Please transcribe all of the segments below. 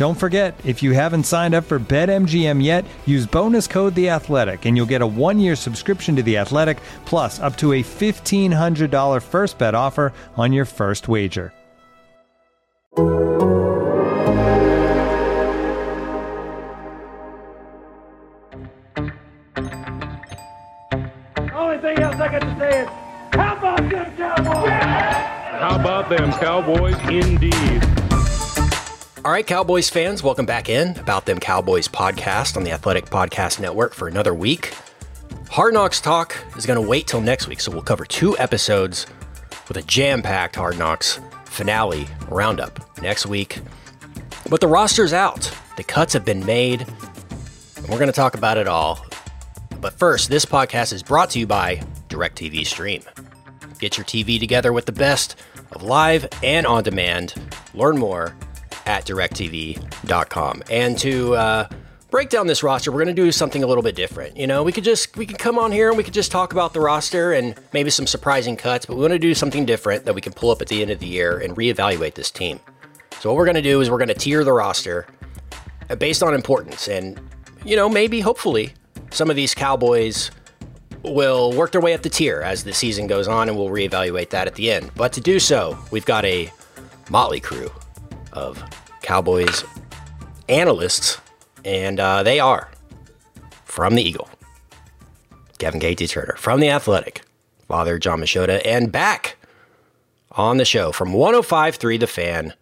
Don't forget, if you haven't signed up for BetMGM yet, use bonus code The Athletic, and you'll get a one-year subscription to The Athletic, plus up to a fifteen hundred dollar first bet offer on your first wager. Only thing else I got to say is, how about them Cowboys? How about them Cowboys indeed? All right, Cowboys fans, welcome back in About Them Cowboys podcast on the Athletic Podcast Network for another week. Hard Knocks Talk is going to wait till next week, so we'll cover two episodes with a jam packed Hard Knocks finale roundup next week. But the roster's out, the cuts have been made, and we're going to talk about it all. But first, this podcast is brought to you by DirecTV Stream. Get your TV together with the best of live and on demand. Learn more at directv.com. And to uh, break down this roster, we're going to do something a little bit different. You know, we could just we could come on here and we could just talk about the roster and maybe some surprising cuts, but we want to do something different that we can pull up at the end of the year and reevaluate this team. So what we're going to do is we're going to tier the roster uh, based on importance and you know, maybe hopefully some of these Cowboys will work their way up the tier as the season goes on and we'll reevaluate that at the end. But to do so, we've got a motley crew of Cowboys analysts, and uh, they are from the Eagle, Kevin K.T. Turner, from the Athletic, Father John Machota, and back on the show from 105.3 The Fan,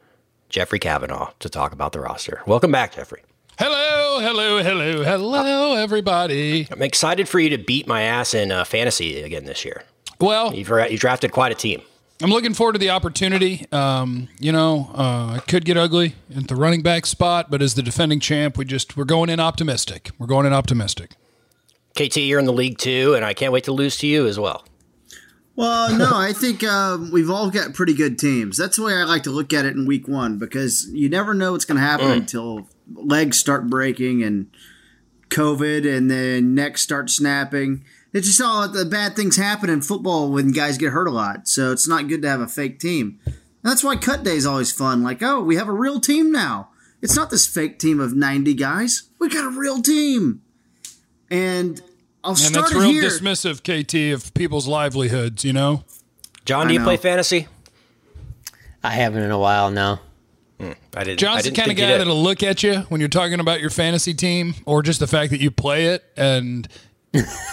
Jeffrey Cavanaugh, to talk about the roster. Welcome back, Jeffrey. Hello, hello, hello, hello, everybody. I'm excited for you to beat my ass in uh, fantasy again this year. Well, You've, you drafted quite a team. I'm looking forward to the opportunity. Um, you know, uh, it could get ugly at the running back spot, but as the defending champ, we just we're going in optimistic. We're going in optimistic. KT, you're in the league too, and I can't wait to lose to you as well. Well, no, I think um, we've all got pretty good teams. That's the way I like to look at it in week one because you never know what's going to happen until legs start breaking and COVID and then necks start snapping. It's just all the bad things happen in football when guys get hurt a lot. So it's not good to have a fake team. And that's why cut day is always fun. Like, oh, we have a real team now. It's not this fake team of 90 guys. We got a real team. And I'll And start that's real here. dismissive, KT, of people's livelihoods. You know, John, do you play fantasy? I haven't in a while now. Hmm, I didn't. John's I didn't kind of think you guy that'll look at you when you're talking about your fantasy team, or just the fact that you play it, and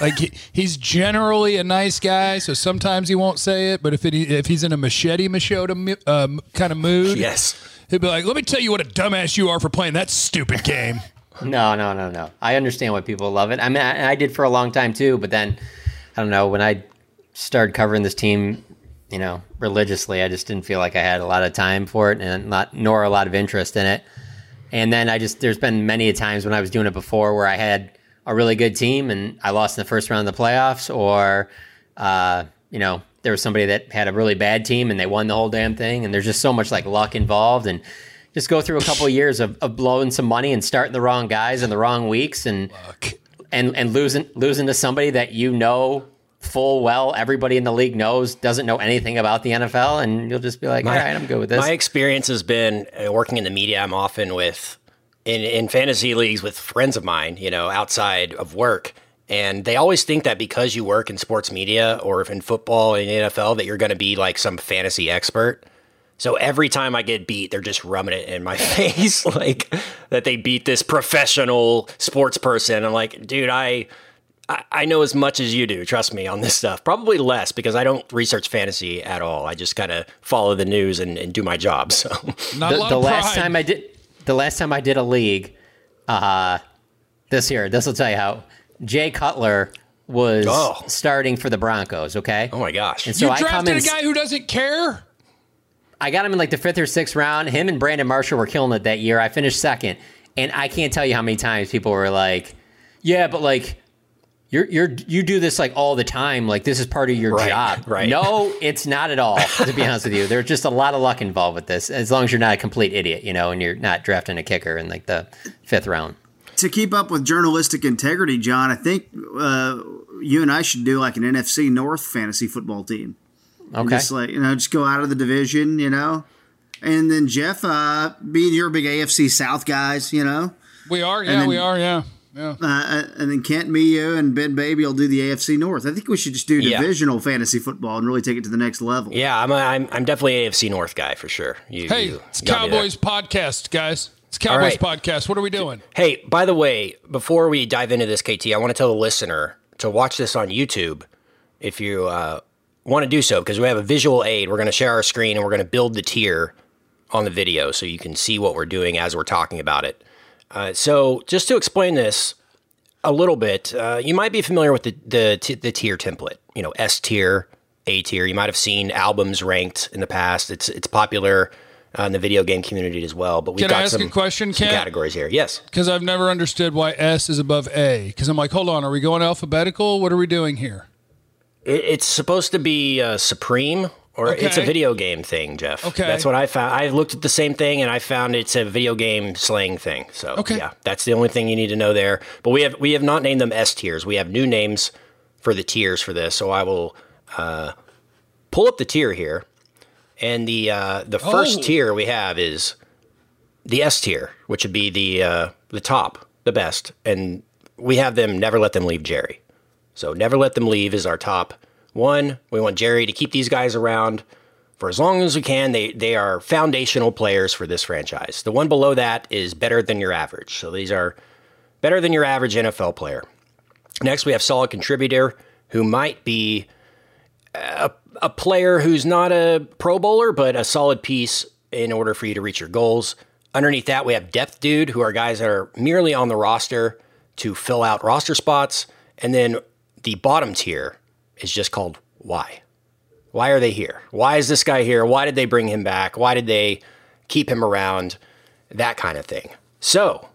like he, he's generally a nice guy, so sometimes he won't say it. But if it, if he's in a machete machota um, kind of mood, Yes. he'd be like, "Let me tell you what a dumbass you are for playing that stupid game." No, no, no, no. I understand why people love it. I mean, I, I did for a long time too, but then I don't know when I started covering this team, you know, religiously, I just didn't feel like I had a lot of time for it and not nor a lot of interest in it. And then I just there's been many a times when I was doing it before where I had a really good team and I lost in the first round of the playoffs, or uh, you know, there was somebody that had a really bad team and they won the whole damn thing. And there's just so much like luck involved and just go through a couple of years of, of blowing some money and starting the wrong guys in the wrong weeks and and and losing losing to somebody that you know full well everybody in the league knows doesn't know anything about the NFL and you'll just be like all right I'm good with this My experience has been uh, working in the media. I'm often with in in fantasy leagues with friends of mine, you know, outside of work, and they always think that because you work in sports media or if in football and NFL that you're going to be like some fantasy expert. So every time I get beat, they're just rubbing it in my face, like that they beat this professional sports person. I'm like, dude, I, I, I know as much as you do. Trust me on this stuff. Probably less because I don't research fantasy at all. I just kind of follow the news and, and do my job. So Not a the, lot the of last pride. time I did the last time I did a league, uh, this year, this will tell you how Jay Cutler was Oh. starting for the Broncos. Okay, oh my gosh, and so you I come drafted in. a guy who doesn't care. I got him in like the fifth or sixth round. Him and Brandon Marshall were killing it that year. I finished second, and I can't tell you how many times people were like, "Yeah, but like." You're, you're you do this like all the time like this is part of your Right, job. right. no it's not at all to be honest with you. There's just a lot of luck involved with this as long as you're not a complete idiot you know and you're not drafting a kicker in like the fifth round. To keep up with journalistic integrity, John, I think uh, you and I should do like an NFC North fantasy football team. And okay. Just like you know, just go out of the division, you know, and then Jeff, uh, being your big AFC South guys, you know, We are, yeah, then- we are, yeah, yeah. uh, and then Kent, me, you, and Ben Baby will do the AFC North. I think we should just do Yeah. divisional fantasy football and really take it to the next level. yeah, I'm a, I'm I'm definitely an AFC North guy for sure. You, Hey, you it's got me there. Cowboys podcast, guys. It's Cowboys right. podcast. What are we doing? Hey, by the way, before we dive into this, KT, I want to tell the listener to watch this on YouTube if you uh, want to do so, because we have a visual aid. We're going to share our screen and we're going to build the tier on the video so you can see what we're doing as we're talking about it. Uh, so, just to explain this a little bit, uh, you might be familiar with the, the, t- the tier template, you know, S tier, A tier. You might have seen albums ranked in the past. It's, it's popular. Uh, in the video game community as well, but we've Can I ask some, a question, some categories here. Yes. Because I've never understood why S is above A. Because I'm like, hold on, are we going alphabetical? What are we doing here? It, it's supposed to be uh, Supreme, or it's a video game thing, Jeff. Okay. that's what I found. I looked at the same thing, and I found it's a video game slang thing. So, Okay. yeah, that's the only thing you need to know there. But we have we have not named them S tiers. We have new names for the tiers for this. So I will uh, pull up the tier here, and the uh, the first Oh. tier we have is the S tier, which would be the uh, the top, the best, and we have them never let them leave Jerry. So never let them leave is our top one. We want Jerry to keep these guys around for as long as we can. They they are foundational players for this franchise. The one below that is better than your average. So these are better than your average NFL player. Next, we have solid contributor who might be a, a player who's not a Pro Bowler, but a solid piece in order for you to reach your goals. Underneath that, we have depth dude, who are guys that are merely on the roster to fill out roster spots. And then the bottom tier is just called why. Why are they here? Why is this guy here? Why did they bring him back? Why did they keep him around? That kind of thing. So,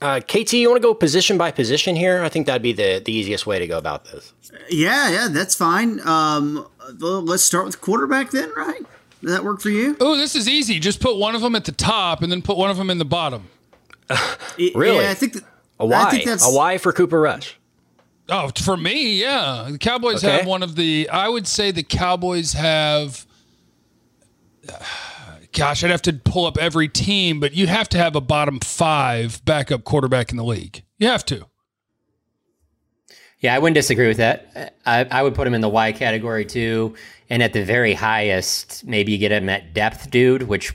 uh, KT, you want to go position by position here? I think that'd be the, the easiest way to go about this. Yeah, yeah, that's fine. Um, let's start with quarterback then, right? Does that work for you? Oh, this is easy. Just put one of them at the top and then put one of them in the bottom. Really? Yeah, I think that, A why? I think that's a why for Cooper Rush? Oh, for me, yeah. The Cowboys Okay. have one of the. I would say the Cowboys have. Gosh, I'd have to pull up every team, but you have to have a bottom five backup quarterback in the league. You have to. Yeah, I wouldn't disagree with that. I, I would put him in the Y category too. And at the very highest, maybe you get him at depth dude, which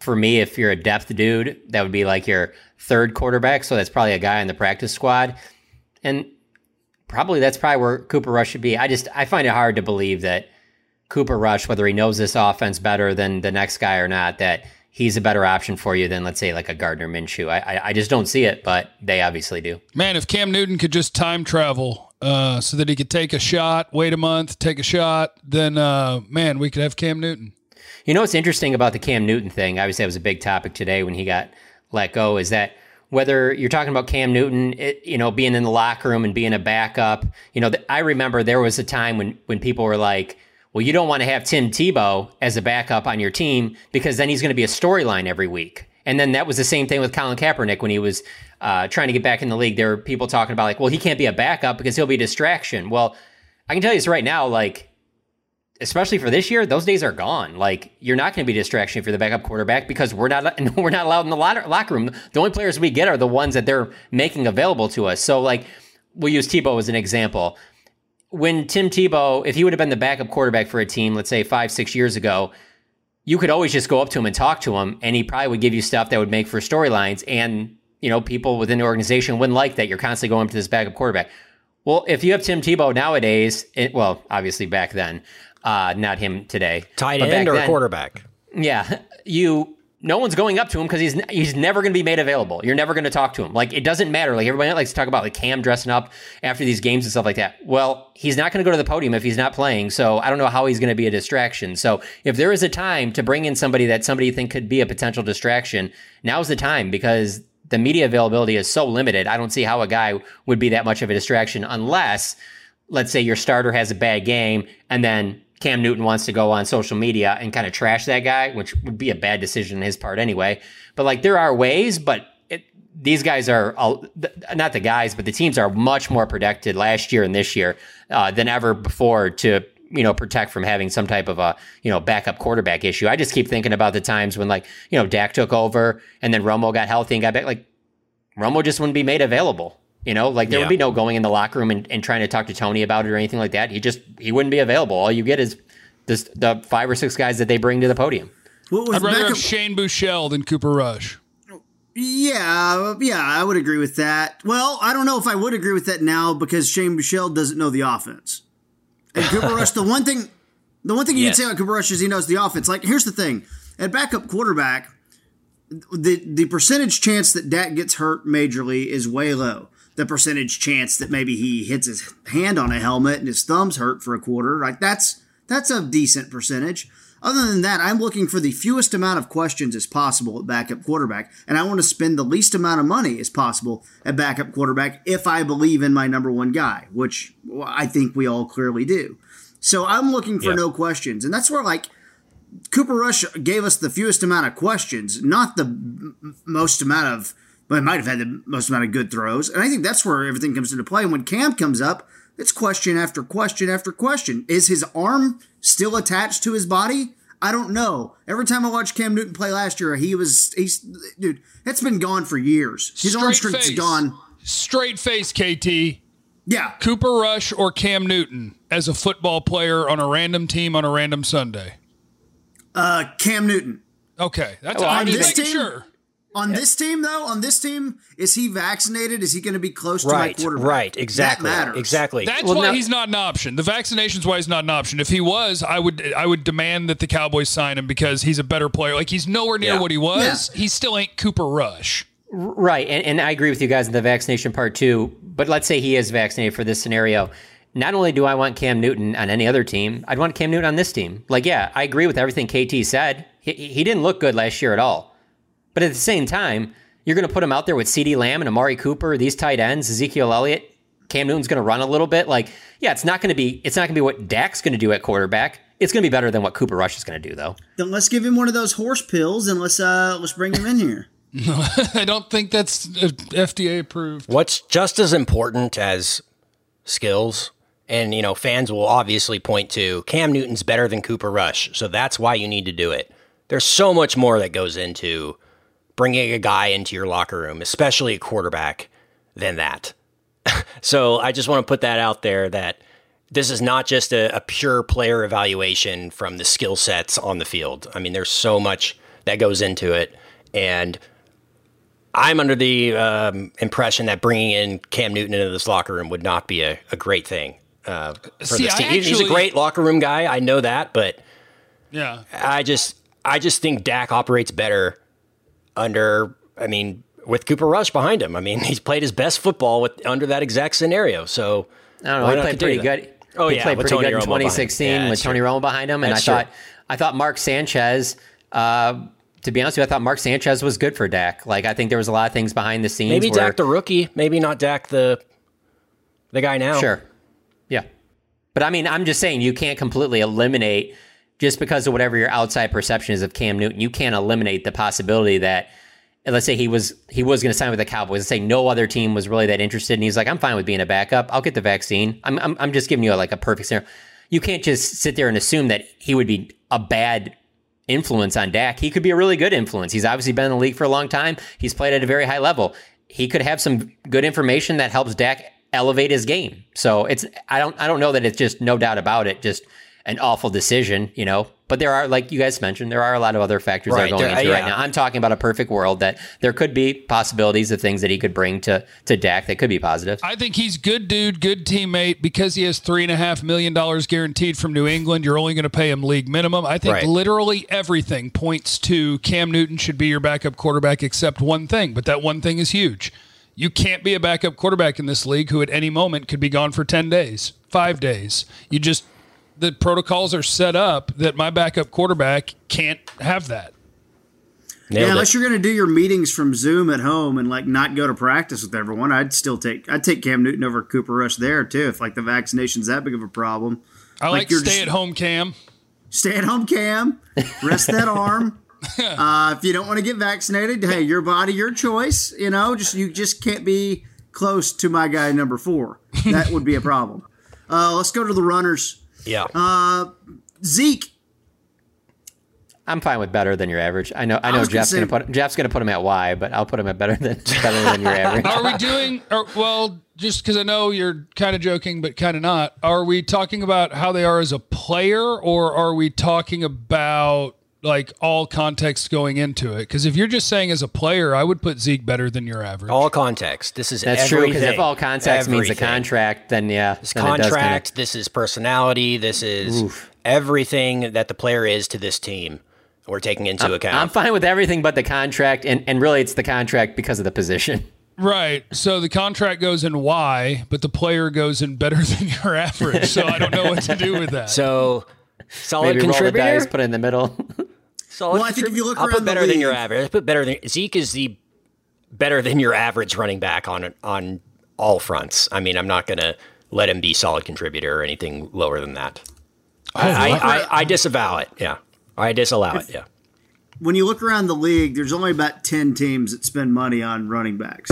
for me, if you're a depth dude, that would be like your third quarterback. So that's probably a guy in the practice squad. And probably that's probably where Cooper Rush should be. I just, I find it hard to believe that Cooper Rush, whether he knows this offense better than the next guy or not, that he's a better option for you than, let's say, like a Gardner Minshew. I, I, I just don't see it, but they obviously do. Man, if Cam Newton could just time travel uh, so that he could take a shot, wait a month, take a shot, then uh, man, we could have Cam Newton. You know what's interesting about the Cam Newton thing? Obviously, that was a big topic today when he got let go. Is that whether you're talking about Cam Newton, it, you know, being in the locker room and being a backup? You know, th- I remember there was a time when when people were like, "Well, you don't want to have Tim Tebow as a backup on your team because then he's going to be a storyline every week." And then that was the same thing with Colin Kaepernick when he was uh, trying to get back in the league. There were people talking about like, "Well, he can't be a backup because he'll be a distraction." Well, I can tell you this right now, like especially for this year, those days are gone. Like you're not going to be a distraction you're the backup quarterback because we're not we're not allowed in the locker locker room. The only players we get are the ones that they're making available to us. So like we'll use Tebow as an example. When Tim Tebow, if he would have been the backup quarterback for a team, let's say five six years ago, you could always just go up to him and talk to him, and he probably would give you stuff that would make for storylines. And you know, people within the organization wouldn't like that. You're constantly going up to this backup quarterback. Well, if you have Tim Tebow nowadays, it, well, obviously back then, uh, not him today, Tight but end or then- quarterback? yeah, you. No one's going up to him because he's he's never going to be made available. You're never going to talk to him. Like it doesn't matter. Like everybody likes to talk about like Cam dressing up after these games and stuff like that. Well, he's not going to go to the podium if he's not playing. So I don't know how he's going to be a distraction. So if there is a time to bring in somebody that somebody think could be a potential distraction, now's the time because the media availability is so limited. I don't see how a guy would be that much of a distraction unless, let's say, your starter has a bad game and then Cam Newton wants to go on social media and kind of trash that guy, which would be a bad decision on his part anyway. But like there are ways, but it, these guys are not the guys, but the teams are much more protected last year and this year uh, than ever before to you know protect from having some type of a you know backup quarterback issue. I just keep thinking about the times when like you know Dak took over and then Romo got healthy and got back. Like Romo just wouldn't be made available. You know, like there Yeah. would be no going in the locker room and, and trying to talk to Tony about it or anything like that. He just he wouldn't be available. All you get is this the five or six guys that they bring to the podium. What was I'd rather backup? have Shane Buechele than Cooper Rush. Yeah, yeah, I would agree with that. Well, I don't know if I would agree with that now because Shane Buechele doesn't know the offense. And Cooper Rush, the one thing, the one thing you Yes. can say about Cooper Rush is he knows the offense. Like, here's the thing: at backup quarterback, the the percentage chance that Dak gets hurt majorly is way low. The percentage chance that maybe he hits his hand on a helmet and his thumbs hurt for a quarter, like that's that's a decent percentage. Other than that, I'm looking for the fewest amount of questions as possible at backup quarterback, and I want to spend the least amount of money as possible at backup quarterback if I believe in my number one guy, which I think we all clearly do. So I'm looking for no questions, and that's where like Cooper Rush gave us the fewest amount of questions, not the m- most amount of. Well, he might have had the most amount of good throws, and I think that's where everything comes into play. When Cam comes up, it's question after question after question. Is his arm still attached to his body? I don't know. Every time I watched Cam Newton play last year, he was he's dude. It's been gone for years. His arm Straight strength's face. gone. Straight face, KT. Yeah, Cooper Rush or Cam Newton as a football player on a random team on a random Sunday. uh, Cam Newton. Okay, that's Well, I'm on just this making team- sure. On this team, though, on this team, is he vaccinated? Is he going to be close to Right, my quarterback? right, exactly, That exactly. That's Well, why now- he's not an option. The vaccination's why he's not an option. If he was, I would I would demand that the Cowboys sign him because he's a better player. Like he's nowhere near Yeah. what he was. He still ain't Cooper Rush. Right, and, and I agree with you guys in the vaccination part too. But let's say he is vaccinated for this scenario. Not only do I want Cam Newton on any other team, I'd want Cam Newton on this team. Like, yeah, I agree with everything KT said. He, he didn't look good last year at all. But at the same time, you're going to put him out there with CeeDee Lamb and Amari Cooper, these tight ends, Ezekiel Elliott. Cam Newton's going to run a little bit. Like, yeah, it's not going to be it's not going to be what Dak's going to do at quarterback. It's going to be better than what Cooper Rush is going to do, though. Then let's give him one of those horse pills and let's uh let's bring him in here. I don't think that's uh, FDA approved. What's just as important as skills, and you know, fans will obviously point to Cam Newton's better than Cooper Rush, so that's why you need to do it. There's so much more that goes into bringing a guy into your locker room, especially a quarterback, than that. so I just want to put that out there that this is not just a, a pure player evaluation from the skill sets on the field. I mean, there's so much that goes into it, and I'm under the um, impression that bringing in Cam Newton into this locker room would not be a, a great thing uh, for See, this team. He's a great locker room guy. I know that, but Yeah. I just I just think Dak operates better under. I mean, with Cooper Rush behind him. I mean, he's played his best football with under that exact scenario. So I don't know. He not played pretty good. Oh yeah. he yeah, played pretty Tony good in Romo him. 2016 Yeah, with Tony true. Romo behind him, and That's I true. thought I thought Mark Sanchez. Uh, to be honest with you, I thought Mark Sanchez was good for Dak. Like I think there was a lot of things behind the scenes. Maybe where, Dak the rookie, maybe not Dak the the guy now. Sure. Yeah. But I mean, I'm just saying you can't completely eliminate just because of whatever your outside perception is of Cam Newton. You can't eliminate the possibility that let's say he was he was going to sign with the Cowboys. Let's say no other team was really that interested, and he's like, "I'm fine with being a backup. I'll get the vaccine." I'm I'm, I'm just giving you a, like a perfect scenario. You can't just sit there and assume that he would be a bad influence on Dak. He could be a really good influence. He's obviously been in the league for a long time. He's played at a very high level. He could have some good information that helps Dak elevate his game. So it's I don't I don't know that it's just no doubt about it, just an awful decision, you know. But there are, like you guys mentioned, there are a lot of other factors Right, that are going there- into right yeah. now. I'm talking about a perfect world that there could be possibilities of things that he could bring to to Dak that could be positive. I think he's good dude, good teammate because he has three and a half million dollars guaranteed from New England. You're only going to pay him league minimum. I think Right. literally everything points to Cam Newton should be your backup quarterback except one thing, but that one thing is huge. You can't be a backup quarterback in this league who at any moment could be gone for 10 days, 5 days. You just the protocols are set up that my backup quarterback can't have that. Nailed yeah, it. unless you're going to do your meetings from Zoom at home and like not go to practice with everyone, I'd still take I'd take Cam Newton over Cooper Rush there too. If like the vaccination's that big of a problem, I like, you're stay just- at home cam. Stay at home, Cam. Rest that arm. Uh, if you don't want to get vaccinated, hey, your body, your choice. You know, just you just can't be close to my guy number four. That would be a problem. Uh, let's go to the runners. Yeah. Uh, Zeke. I'm fine with better than your average. I know. I know was gonna Jeff's going to put Jeff's going to put him at Y, but I'll put him at better than better than your average. Are we doing, or, well, just because I know you're kind of joking, but kind of not, are we talking about how they are as a player or are we talking about like all context going into it? Because if you're just saying as a player, I would put Zeke better than your average. all context. This is That's true because if all context means the contract, then yeah, This then it does kinda- contract, this is personality, this is everything that the player is to this team. We're taking into account. I'm fine with everything but the contract, and, and really it's the contract because of the position. Right. So the contract goes in Y, but the player goes in better than your average. So I don't know what to do with that. so solid Maybe roll the contributor. dice, put it in the middle. solid Well, I think if you look I'll around put the better than your average. I put better than Zeke is the better than your average running back on on all fronts. I mean, I'm not going to let him be solid contributor or anything lower than that. I, I, I, I disavow it. Yeah, I disallow it. Yeah. when you look around the league, there's only about ten teams that spend money on running backs,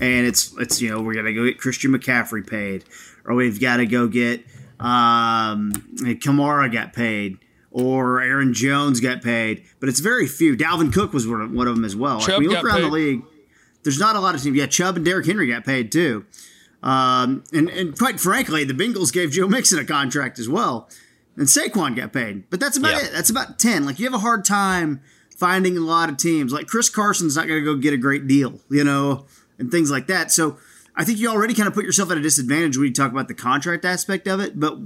and it's it's you know we're gonna go get Christian McCaffrey paid, or we've got to go get um, Kamara got paid, or Aaron Jones got paid, but it's very few. Dalvin Cook was one of, one of them as well. Like, when you look around the league, there's not a lot of teams. Yeah, Chubb and Derrick Henry got paid too. Um, and, and quite frankly, the Bengals gave Joe Mixon a contract as well. And Saquon got paid. But that's about Yeah. it. That's about 10. Like, you have a hard time finding a lot of teams. Like, Chris Carson's not going to go get a great deal, you know, and things like that. So I think you already kind of put yourself at a disadvantage when you talk about the contract aspect of it. But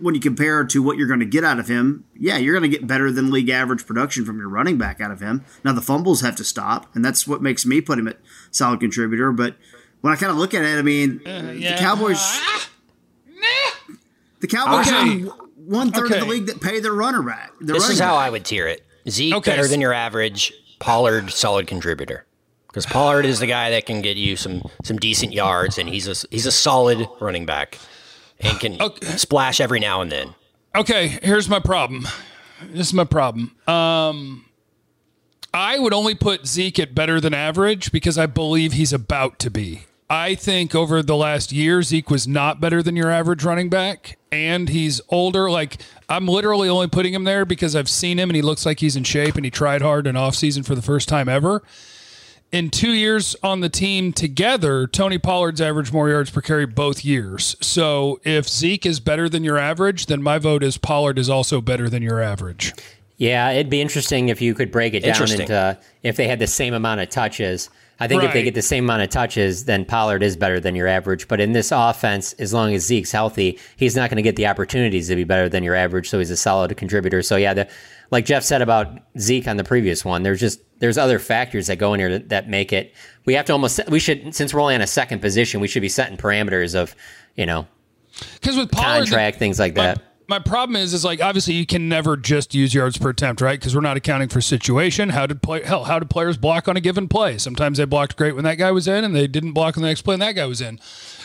when you compare to what you're going to get out of him, yeah, you're going to get better than league average production from your running back out of him. Now, the fumbles have to stop, and that's what makes me put him at solid contributor. But when I kind of look at it, I mean, the Cowboys. Ah, the Cowboys Okay. are one third of the league that pay their runner back. Their This is how back. I would tier it. Zeke Okay, better than your average. Pollard solid contributor because Pollard is the guy that can get you some some decent yards, and he's a he's a solid running back and can splash every now and then. Okay, here's my problem. This is my problem. Um, I would only put Zeke at better than average because I believe he's about to be. I think over the last year, Zeke was not better than your average running back, and he's older. Like I'm literally only putting him there because I've seen him and he looks like he's in shape and he tried hard in offseason for the first time ever. In two years on the team together, Tony Pollard's averaged more yards per carry both years. So if Zeke is better than your average, then my vote is Pollard is also better than your average. Yeah, it'd be interesting if you could break it down into if they had the same amount of touches. I think if they get the same amount of touches, then Pollard is better than your average. But in this offense, as long as Zeke's healthy, he's not going to get the opportunities to be better than your average. So he's a solid contributor. So yeah, the, like Jeff said about Zeke on the previous one, there's just there's other factors that go in here that, that make it. We have to almost we should since we're only on a second position, we should be setting parameters of you know Because with Pollard, the- contract things like that. My problem is, is like obviously you can never just use yards per attempt, right? Because we're not accounting for situation. How did play? Hell, how did players block on a given play? Sometimes they blocked great when that guy was in, and they didn't block on the next play and that guy was in.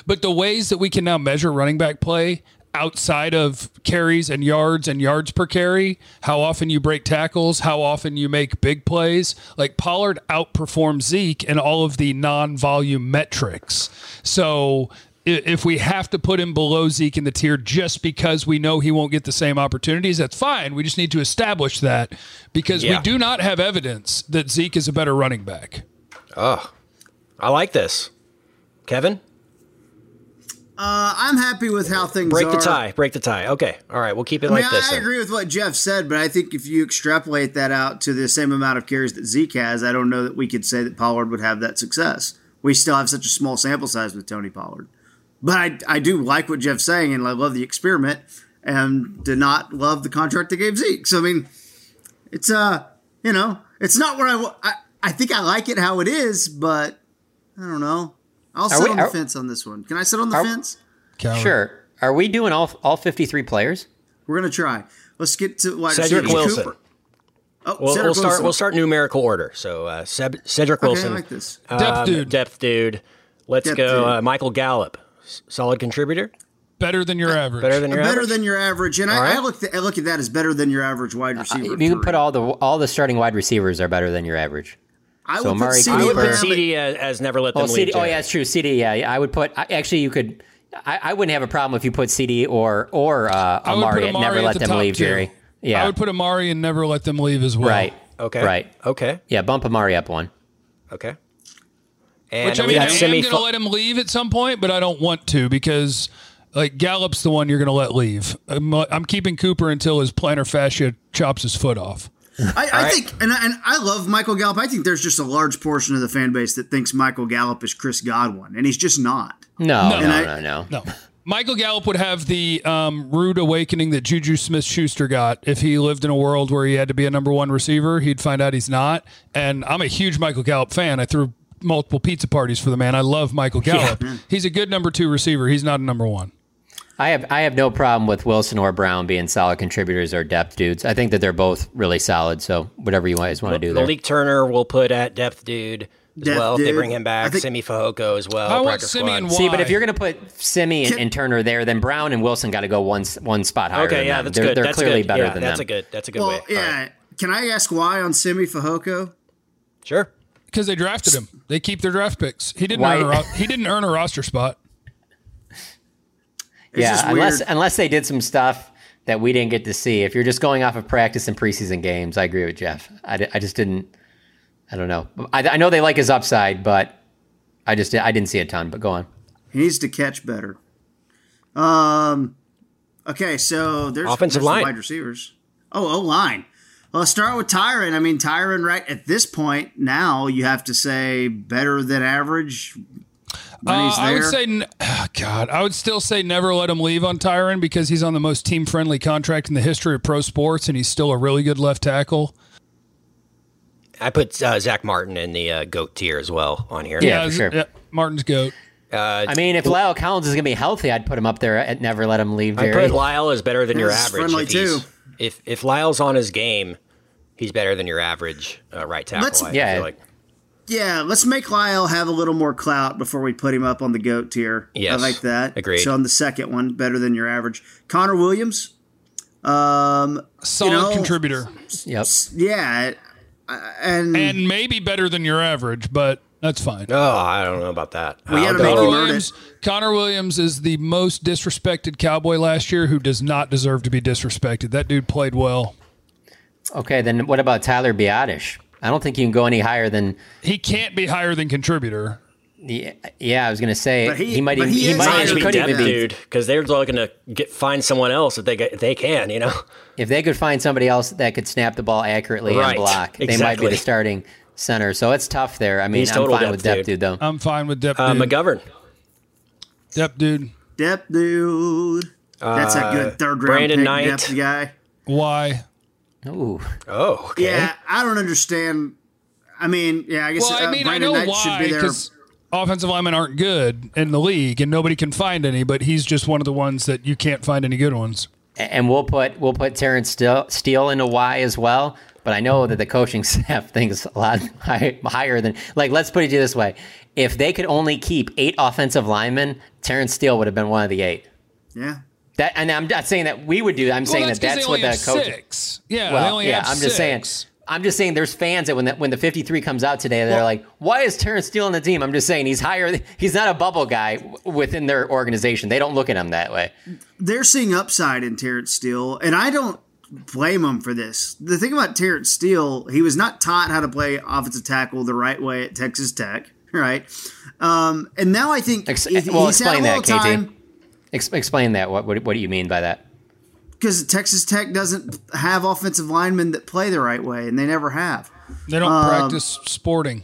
But the ways that we can now measure running back play outside of carries and yards and yards per carry, how often you break tackles, how often you make big plays. Like Pollard outperforms Zeke in all of the non-volume metrics. So if we have to put him below Zeke in the tier just because we know he won't get the same opportunities, that's fine. We just need to establish that because Yeah. we do not have evidence that Zeke is a better running back. Oh, I like this, Kevin. Uh, I'm happy with how things Break are. the tie. Break the tie. Okay. All right. We'll keep it I mean, like this. I, agree with what Jeff said, but I think if you extrapolate that out to the same amount of carries that Zeke has, I don't know that we could say that Pollard would have that success. We still have such a small sample size with Tony Pollard. But I, I do like what Jeff's saying, and I love the experiment, and did not love the contract they gave Zeke. So I mean, it's uh, you know, it's not where I I, I think I like it how it is, but I don't know. I'll sit we- on the are- fence on this one. Can I sit on the Are- fence? Coward. Sure. Are we doing all all 53 players? We're gonna try. Let's get to wide Cedric receivers. Wilson. Cooper. Oh, We'll, Cedric we'll start. We'll start numerical order. So uh, Ced- Cedric Okay, Wilson, I like this. Depth um, dude. depth dude. Let's Depth go. dude. Uh, Michael Gallup, solid contributor, Better than your average. better than your better average. than your average, and I, right. I look I look at that as better than your average wide receiver. You can put all the all the starting wide receivers are better than your average. I so would put Amari CD I would put Cooper. CD as, as never let them Oh, leave. CD. Oh, yeah, it's true. CD. Yeah, I would put. I- Actually, you could. I, I wouldn't have a problem if you put CD or or uh, I Amari. and Amari Never let the them leave, two. Jerry. Yeah. I would put Amari and never let them leave as well. right. Okay. Right. Okay. Yeah. Bump Amari up one. Okay. And Which I mean, I am going to let him leave at some point, but I don't want to because like Gallup's the one you're going to let leave. I'm, I'm keeping Cooper until his plantar fascia chops his foot off. I, I think, and I, and I love Michael Gallup. I think there's just a large portion of the fan base that thinks Michael Gallup is Chris Godwin, and he's just not. No. No. No. And I- No. No. No. Michael Gallup would have the um, rude awakening that Juju Smith Schuster got if he lived in a world where he had to be a number one receiver. He'd find out he's not. And I'm a huge Michael Gallup fan. I threw multiple pizza parties for the man. I love Michael Gallup. He's a good number two receiver. He's not a number one. I have I have no problem with Wilson or Brown being solid contributors or depth dudes. I think that they're both really solid. So whatever you guys want to do there. Malik Turner will put at depth dude as Depth well if they bring him back. think- Simi Fehoko as well. I want practice squad. Simeon See, but if you're going to put Simi and, and Turner there, then Brown and Wilson got to go one one spot higher. Okay, than yeah, them. that's they're, good. They're that's clearly good. better yeah, than that's them. a good. That's a good Well, way. Yeah. right. Can I ask why on Simi Fehoko? Sure. Because they drafted him. They keep their draft picks. He didn't Why- earn a ro- he didn't earn a roster spot. It's just yeah, unless weird. unless they did some stuff that we didn't get to see. If you're just going off of practice and preseason games, I agree with Jeff. I, I just didn't. I don't know. I, I know they like his upside, but I just I didn't see a ton. But go on. He needs to catch better. Um. Okay, so there's Offensive there's line. wide receivers. Oh, O line. Well, let's start with Tyron. I mean, Tyron, right at this point now, you have to say better than average. When Uh, he's I would say, n- ah, God, I would still say never let him leave on Tyron because he's on the most team friendly contract in the history of pro sports, and he's still a really good left tackle. I put uh, Zack Martin in the uh, goat tier as well on here. Yeah, for sure. Martin's goat. I mean, if La'el Collins is going to be healthy, I'd put him up there at never let him leave. I Jerry. put La'el is better than your average. friendly If, too. if if La'el's on his game, he's better than your average uh, right tackle. Let's- I Yeah. feel like. Yeah, let's make La'el have a little more clout before we put him up on the goat tier. Yes, I like that. agreed. So on the second one, better than your average. Connor Williams. Um, Solid know- contributor. Yep. yeah, and, And maybe better than your average, but that's fine. Oh, I don't know about that. We I'll gotta Connor Williams, Connor Williams is the most disrespected Cowboy last year who does not deserve to be disrespected. That dude played well. Okay, then what about Tyler Biadasz? I don't think you can go any higher than. He can't be higher than contributor. the- Yeah, I was going to say he- he, might even. he He, might. higher He could depth even be. dude because they're looking to get find someone else if they get, if they can. You know. If they could find somebody else that could snap the ball accurately Right, and block, they might be the starting center. So it's tough there. I mean, He's I'm total fine depth with depth dude. dude though. I'm fine with depth Uh, dude. McGovern. Depth dude. depth dude. That's a Uh, good third round Brandon pick Knight. depth guy. Why? Ooh, Oh, okay. Yeah, I don't understand. I mean, yeah, I guess Well, I uh, mean, Brandon I know Knight why because offensive linemen aren't good in the league, and nobody can find any. But he's just one of the ones that you can't find any good ones. and we'll put we'll put Terrence Steele, Steele into Y as well. But I know that the coaching staff thinks a lot high, higher than like. Let's put it this way: if they could only keep eight offensive linemen, Terrence Steele would have been one of the eight. Yeah. That, and I'm not saying that we would do. That. I'm saying well, that that's they what only the have coach. six. Yeah, they Well, only yeah, have I'm just saying. I'm just saying there's fans that when the, when the 53 comes out today, they're like, why is Terrence Steele on the team? I'm just saying he's higher. He's not a bubble guy within their organization. They don't look at him that way. They're seeing upside in Terrence Steele, and I don't blame them for this. The thing about Terrence Steele, he was not taught how to play offensive tackle the right way at Texas Tech, right? Um, and now I think Ex- if well, he's had a explain little that, KT. Time. Ex- explain that. What, what what do you mean by that? Because Texas Tech doesn't have offensive linemen that play the right way, and they never have. They don't Um, practice sporting.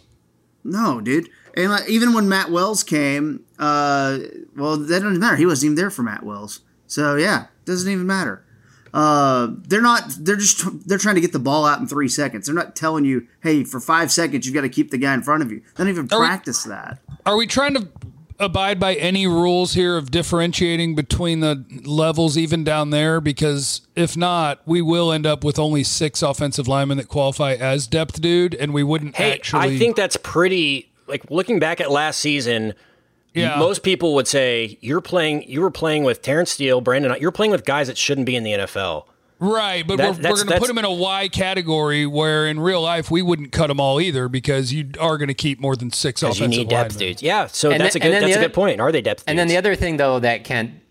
No, dude. And like, even when Matt Wells came, uh, well, that doesn't matter. He wasn't even there for Matt Wells. So yeah, it doesn't even matter. Uh, they're not. They're just. They're trying to get the ball out in three seconds. They're not telling you, hey, for five seconds you've got to keep the guy in front of you. They don't even Are we- practice that. Are we trying to abide by any rules here of differentiating between the levels, even down there? Because if not, we will end up with only six offensive linemen that qualify as depth dude, and we wouldn't Hey, actually. I think that's pretty. Like looking back at last season, yeah. most people would say you're playing. You were playing with Terrence Steele, Brandon. You're playing with guys that shouldn't be in the NFL. Right, but That- we're, we're going to put that's- them in a Y category where in real life we wouldn't cut them all either because you are going to keep more than six Because offensive you need depth linemen. dudes. Yeah, so And that's then- a good. then That's the a other- good point. Are they depth? And then the other thing, though, that can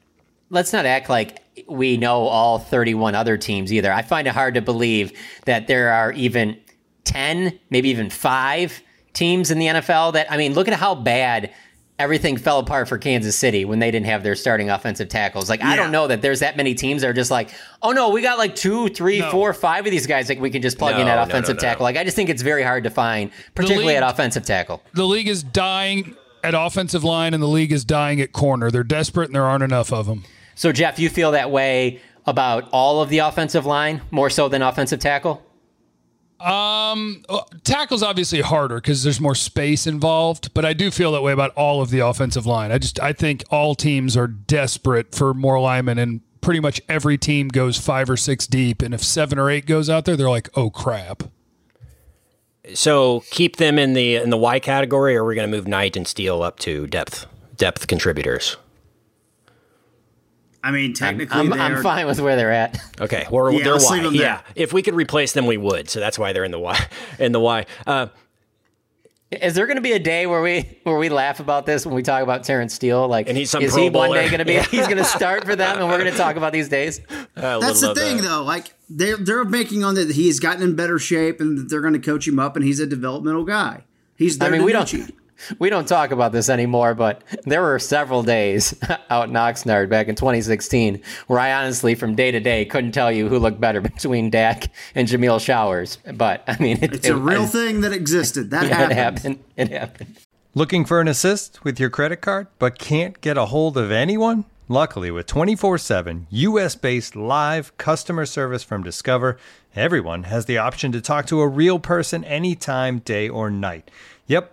let's not act like we know all 31 other teams either. I find it hard to believe that there are even 10, maybe even five teams in the NFL that, I mean, look at how bad everything fell apart for Kansas City when they didn't have their starting offensive tackles. Like, I don't know that there's that many teams that are just like, oh no, we got like two, three, four, five of these guys that we can just plug in No, at offensive no, no. tackle. Like, I just think it's very hard to find, particularly league- at offensive tackle. The league is dying at offensive line and the league is dying at corner. They're desperate and there aren't enough of them. So, Jeff, you feel that way about all of the offensive line more so than offensive tackle? Um, tackle's obviously harder because there's more space involved, but I do feel that way about all of the offensive line. I just I think all teams are desperate for more linemen, and pretty much every team goes five or six deep. And if seven or eight goes out there, they're like, oh crap. So keep them in the in the Y category, or we're going to move Knight and Steele up to depth depth contributors. I mean, technically, I'm, they I'm are- fine with where they're at. Okay, or Yeah, they're let's Y. leave Yeah, if we could replace them, we would. So that's why they're in the Y. In the Y. Uh, Is there going to be a day where we where we laugh about this when we talk about Terrence Steele? Like, And he's some is Pro he one Bowler. day going to be? He's going to start for them, and we're going to talk about these days. I That's the thing, that. though. Like they're they're making on that he's gotten in better shape and they're going to coach him up, and he's a developmental guy. He's. I Their mean, we don't Danucci. we don't talk about this anymore, but there were several days out in Oxnard back in 2016 where I honestly, from day to day, couldn't tell you who looked better between Dak and Jameill Showers. But I mean, it, It's a real it- thing that existed. That It happened. happened. It happened. Looking for an assist with your credit card, but can't get a hold of anyone? Luckily, with 24 7 US based live customer service from Discover, everyone has the option to talk to a real person anytime, day or night. Yep,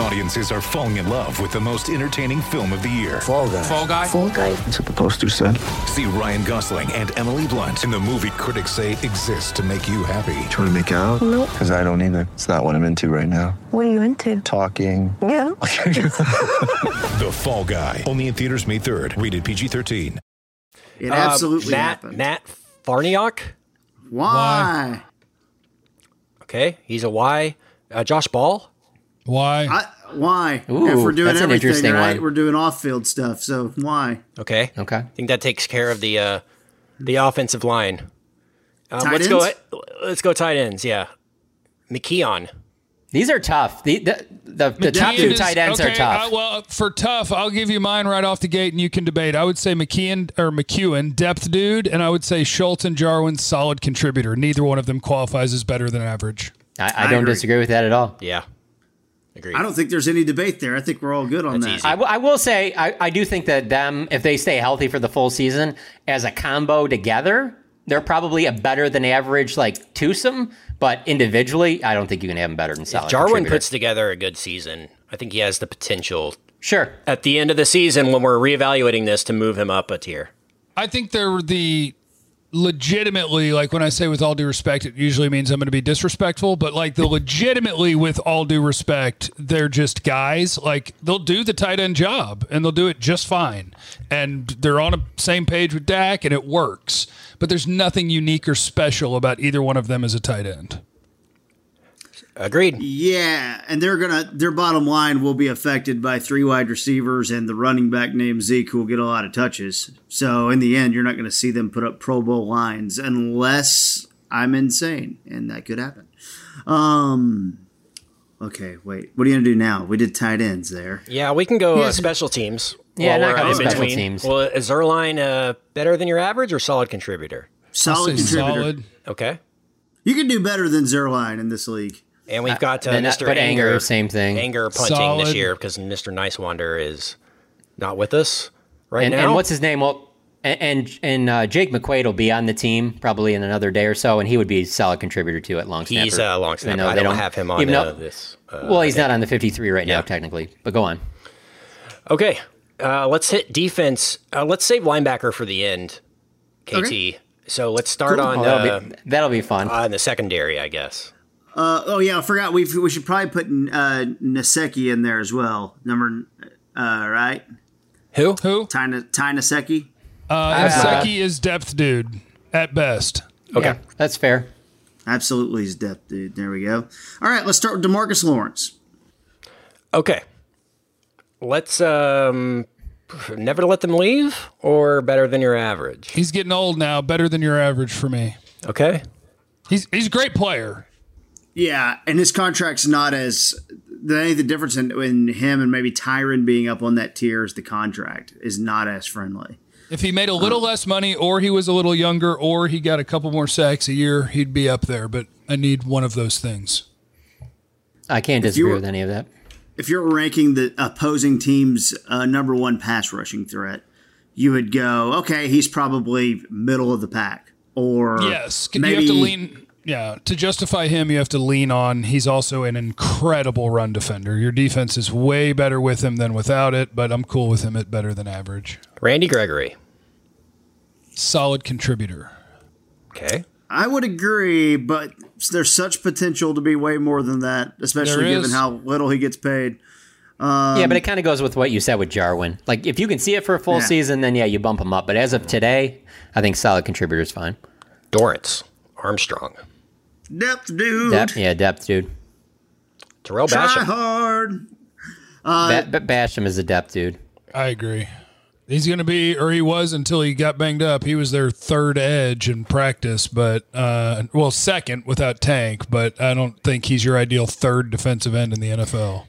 Audiences are falling in love with the most entertaining film of the year. Fall guy. Fall Guy? Fall guy. That's what the poster said. See Ryan Gosling and Emily Blunt in the movie critics say exists to make you happy. Trying to make it out? Nope. Because I don't either. It's not what I'm into right now. What are you into? Talking. Yeah. The Fall Guy. Only in theaters May 3rd. Rated PG 13. It Uh, absolutely Matt happened. Matt Farniok. Why? Okay, he's a Y. Uh, Josh Ball. Why? I, why? Ooh, if we're doing that's everything interesting right, one. we're doing off-field stuff. So why? Okay. Okay. I think that takes care of the uh, the offensive line. Um, Tight let's ends? go. Let's go tight ends. Yeah, McKeon. These are tough. The the, the, the top two is- tight ends okay, are tough. uh, well, for tough, I'll give you mine right off the gate, and you can debate. I would say McKeon or McEwen, depth dude, and I would say Schultz and Jarwin, solid contributor. Neither one of them qualifies as better than average. I, I I don't agree. disagree with that at all. Yeah, agreed. I don't think there's any debate there. I think we're all good on That's that. easy. I, w- I will say I, I do think that them if they stay healthy for the full season as a combo together they're probably a better than average like twosome, but individually, I don't think you can have them better than solid. If Jarwin puts together a good season, I think he has the potential. Sure. At the end of the season, when we're reevaluating this, to move him up a tier. I think they're the legitimately like when I say with all due respect, it usually means I'm going to be disrespectful, but like the legitimately with all due respect, they're just guys. Like they'll do the tight end job and they'll do it just fine, and they're on the same page with Dak and it works. But there's nothing unique or special about either one of them as a tight end. Agreed. Yeah, and they're gonna their bottom line will be affected by three wide receivers and the running back named Zeke who will get a lot of touches. So in the end, you're not going to see them put up Pro Bowl lines unless I'm insane, and that could happen. Um. Okay, wait. What are you gonna do now? We did tight ends there. Yeah, we can go Yeah. uh, special teams. Yeah, not we're gonna in special between. teams. Well, is Zuerlein uh, better than your average or solid contributor? Solid contributor. solid. Okay. You can do better than Zuerlein in this league. And we've got uh, uh, Mr. but Anger, Anger, same thing. Anger punting this year because Mr. Niswander is not with us right and, now. and what's his name? Well, and and, and uh, Jake McQuaide will be on the team probably in another day or so, and he would be a solid contributor too at long snapper. He's a long Even snapper. though I they don't have him on even uh, though- this. Uh, well, he's not on the 53 right now technically, but go on. Okay, uh, let's hit defense. Uh, let's save linebacker for the end, KT. Okay. So let's start Cool. on Oh, that'll, uh, be, that'll be fun. on the secondary, I guess. Uh, oh yeah, I forgot. We we should probably put uh, Nsekhe in there as well. Number uh, right, Who? Who? Ty Ty Nsekhe. Uh, Seki is depth dude at best. Okay. Yeah, that's fair. Absolutely, he's depth, dude. There we go. All right, let's start with Demarcus Lawrence. Okay. Let's um, never let them leave or better than your average. He's getting old now, better than your average for me. Okay. He's he's a great player. Yeah, and his contract's not as. The only the difference in, in him and maybe Tyron being up on that tier is the contract is not as friendly. If he made a little less money, or he was a little younger, or he got a couple more sacks a year, he'd be up there. But I need one of those things. I can't disagree were- with any of that. If you're ranking the opposing team's uh, number one pass rushing threat, you would go, okay, he's probably middle of the pack, or Yes, you maybe have to lean. Yeah, to justify him, you have to lean on. He's also an incredible run defender. Your defense is way better with him than without it, but I'm cool with him at better than average. Randy Gregory. Solid contributor. Okay. I would agree, but there's such potential to be way more than that, especially given how little he gets paid. yeah, but um, it kind of goes with what you said with Jarwin. Like, if you can see it for a full Yeah. season, then yeah, you bump him up. But as of today, I think solid contributor is fine. Dorance. Armstrong. Depth, dude. Depth, yeah, depth, dude. Tarell Try Basham. hard. Uh, ba- ba- Basham is a depth, dude. I agree. He's going to be, or he was until he got banged up. He was their third edge in practice, but uh, well, second without Tank. But I don't think he's your ideal third defensive end in the NFL.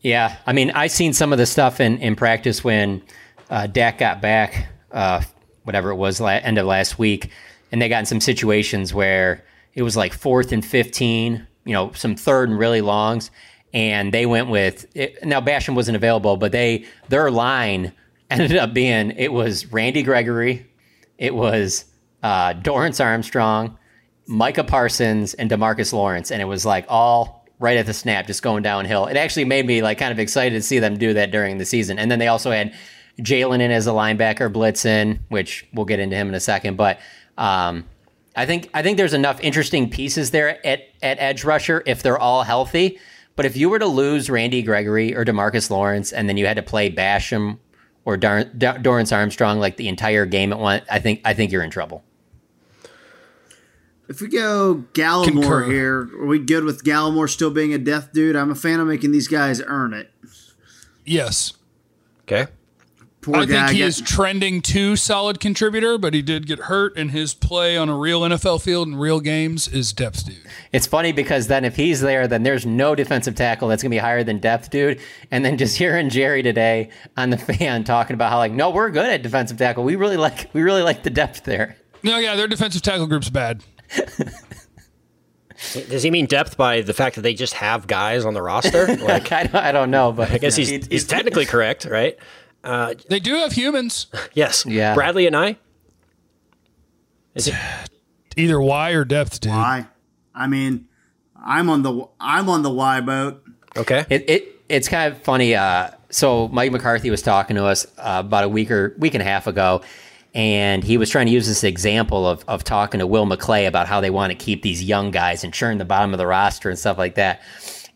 Yeah, I mean, I seen some of the stuff in, in practice when uh, Dak got back, uh, whatever it was, la- end of last week, and they got in some situations where it was like fourth and fifteen, you know, some third and really longs, and they went with it, now Basham wasn't available, but they their line ended up being it was Randy Gregory, it was uh, Dorance Armstrong, Micah Parsons, and Demarcus Lawrence, and it was like all right at the snap, just going downhill. It actually made me like kind of excited to see them do that during the season. And then they also had Jaylon in as a linebacker blitzing, which we'll get into him in a second. But um, I think I think there's enough interesting pieces there at at edge rusher if they're all healthy. But if you were to lose Randy Gregory or Demarcus Lawrence, and then you had to play Basham or Dar- Dar- Dorance Armstrong like the entire game at once, I think I think you're in trouble. If we go Gallimore Concur. here, are we good with Gallimore still being a death dude? I'm a fan of making these guys earn it. Yes, Okay. Poor I think he got- is trending to solid contributor, but he did get hurt, and his play on a real NFL field in real games is depth dude. It's funny because then if he's there, then there's no defensive tackle that's gonna be higher than depth, dude. And then just hearing Jerry today on the fan talking about how like, no, we're good at defensive tackle. We really like we really like the depth there. No, yeah, their defensive tackle group's bad. Does he mean depth by the fact that they just have guys on the roster? Like, I don't, I don't know, but I guess he's, He- he's technically correct, right? Uh, They do have humans. yes. Yeah. Bradlee Anae. Is it Either Y or depth, dude. Y. I mean, I'm on the I'm on the Y boat. Okay. It, it it's kind of funny. Uh, so Mike McCarthy was talking to us uh, about a week or week and a half ago, and he was trying to use this example of of talking to Will McClay about how they want to keep these young guys and churn the bottom of the roster and stuff like that.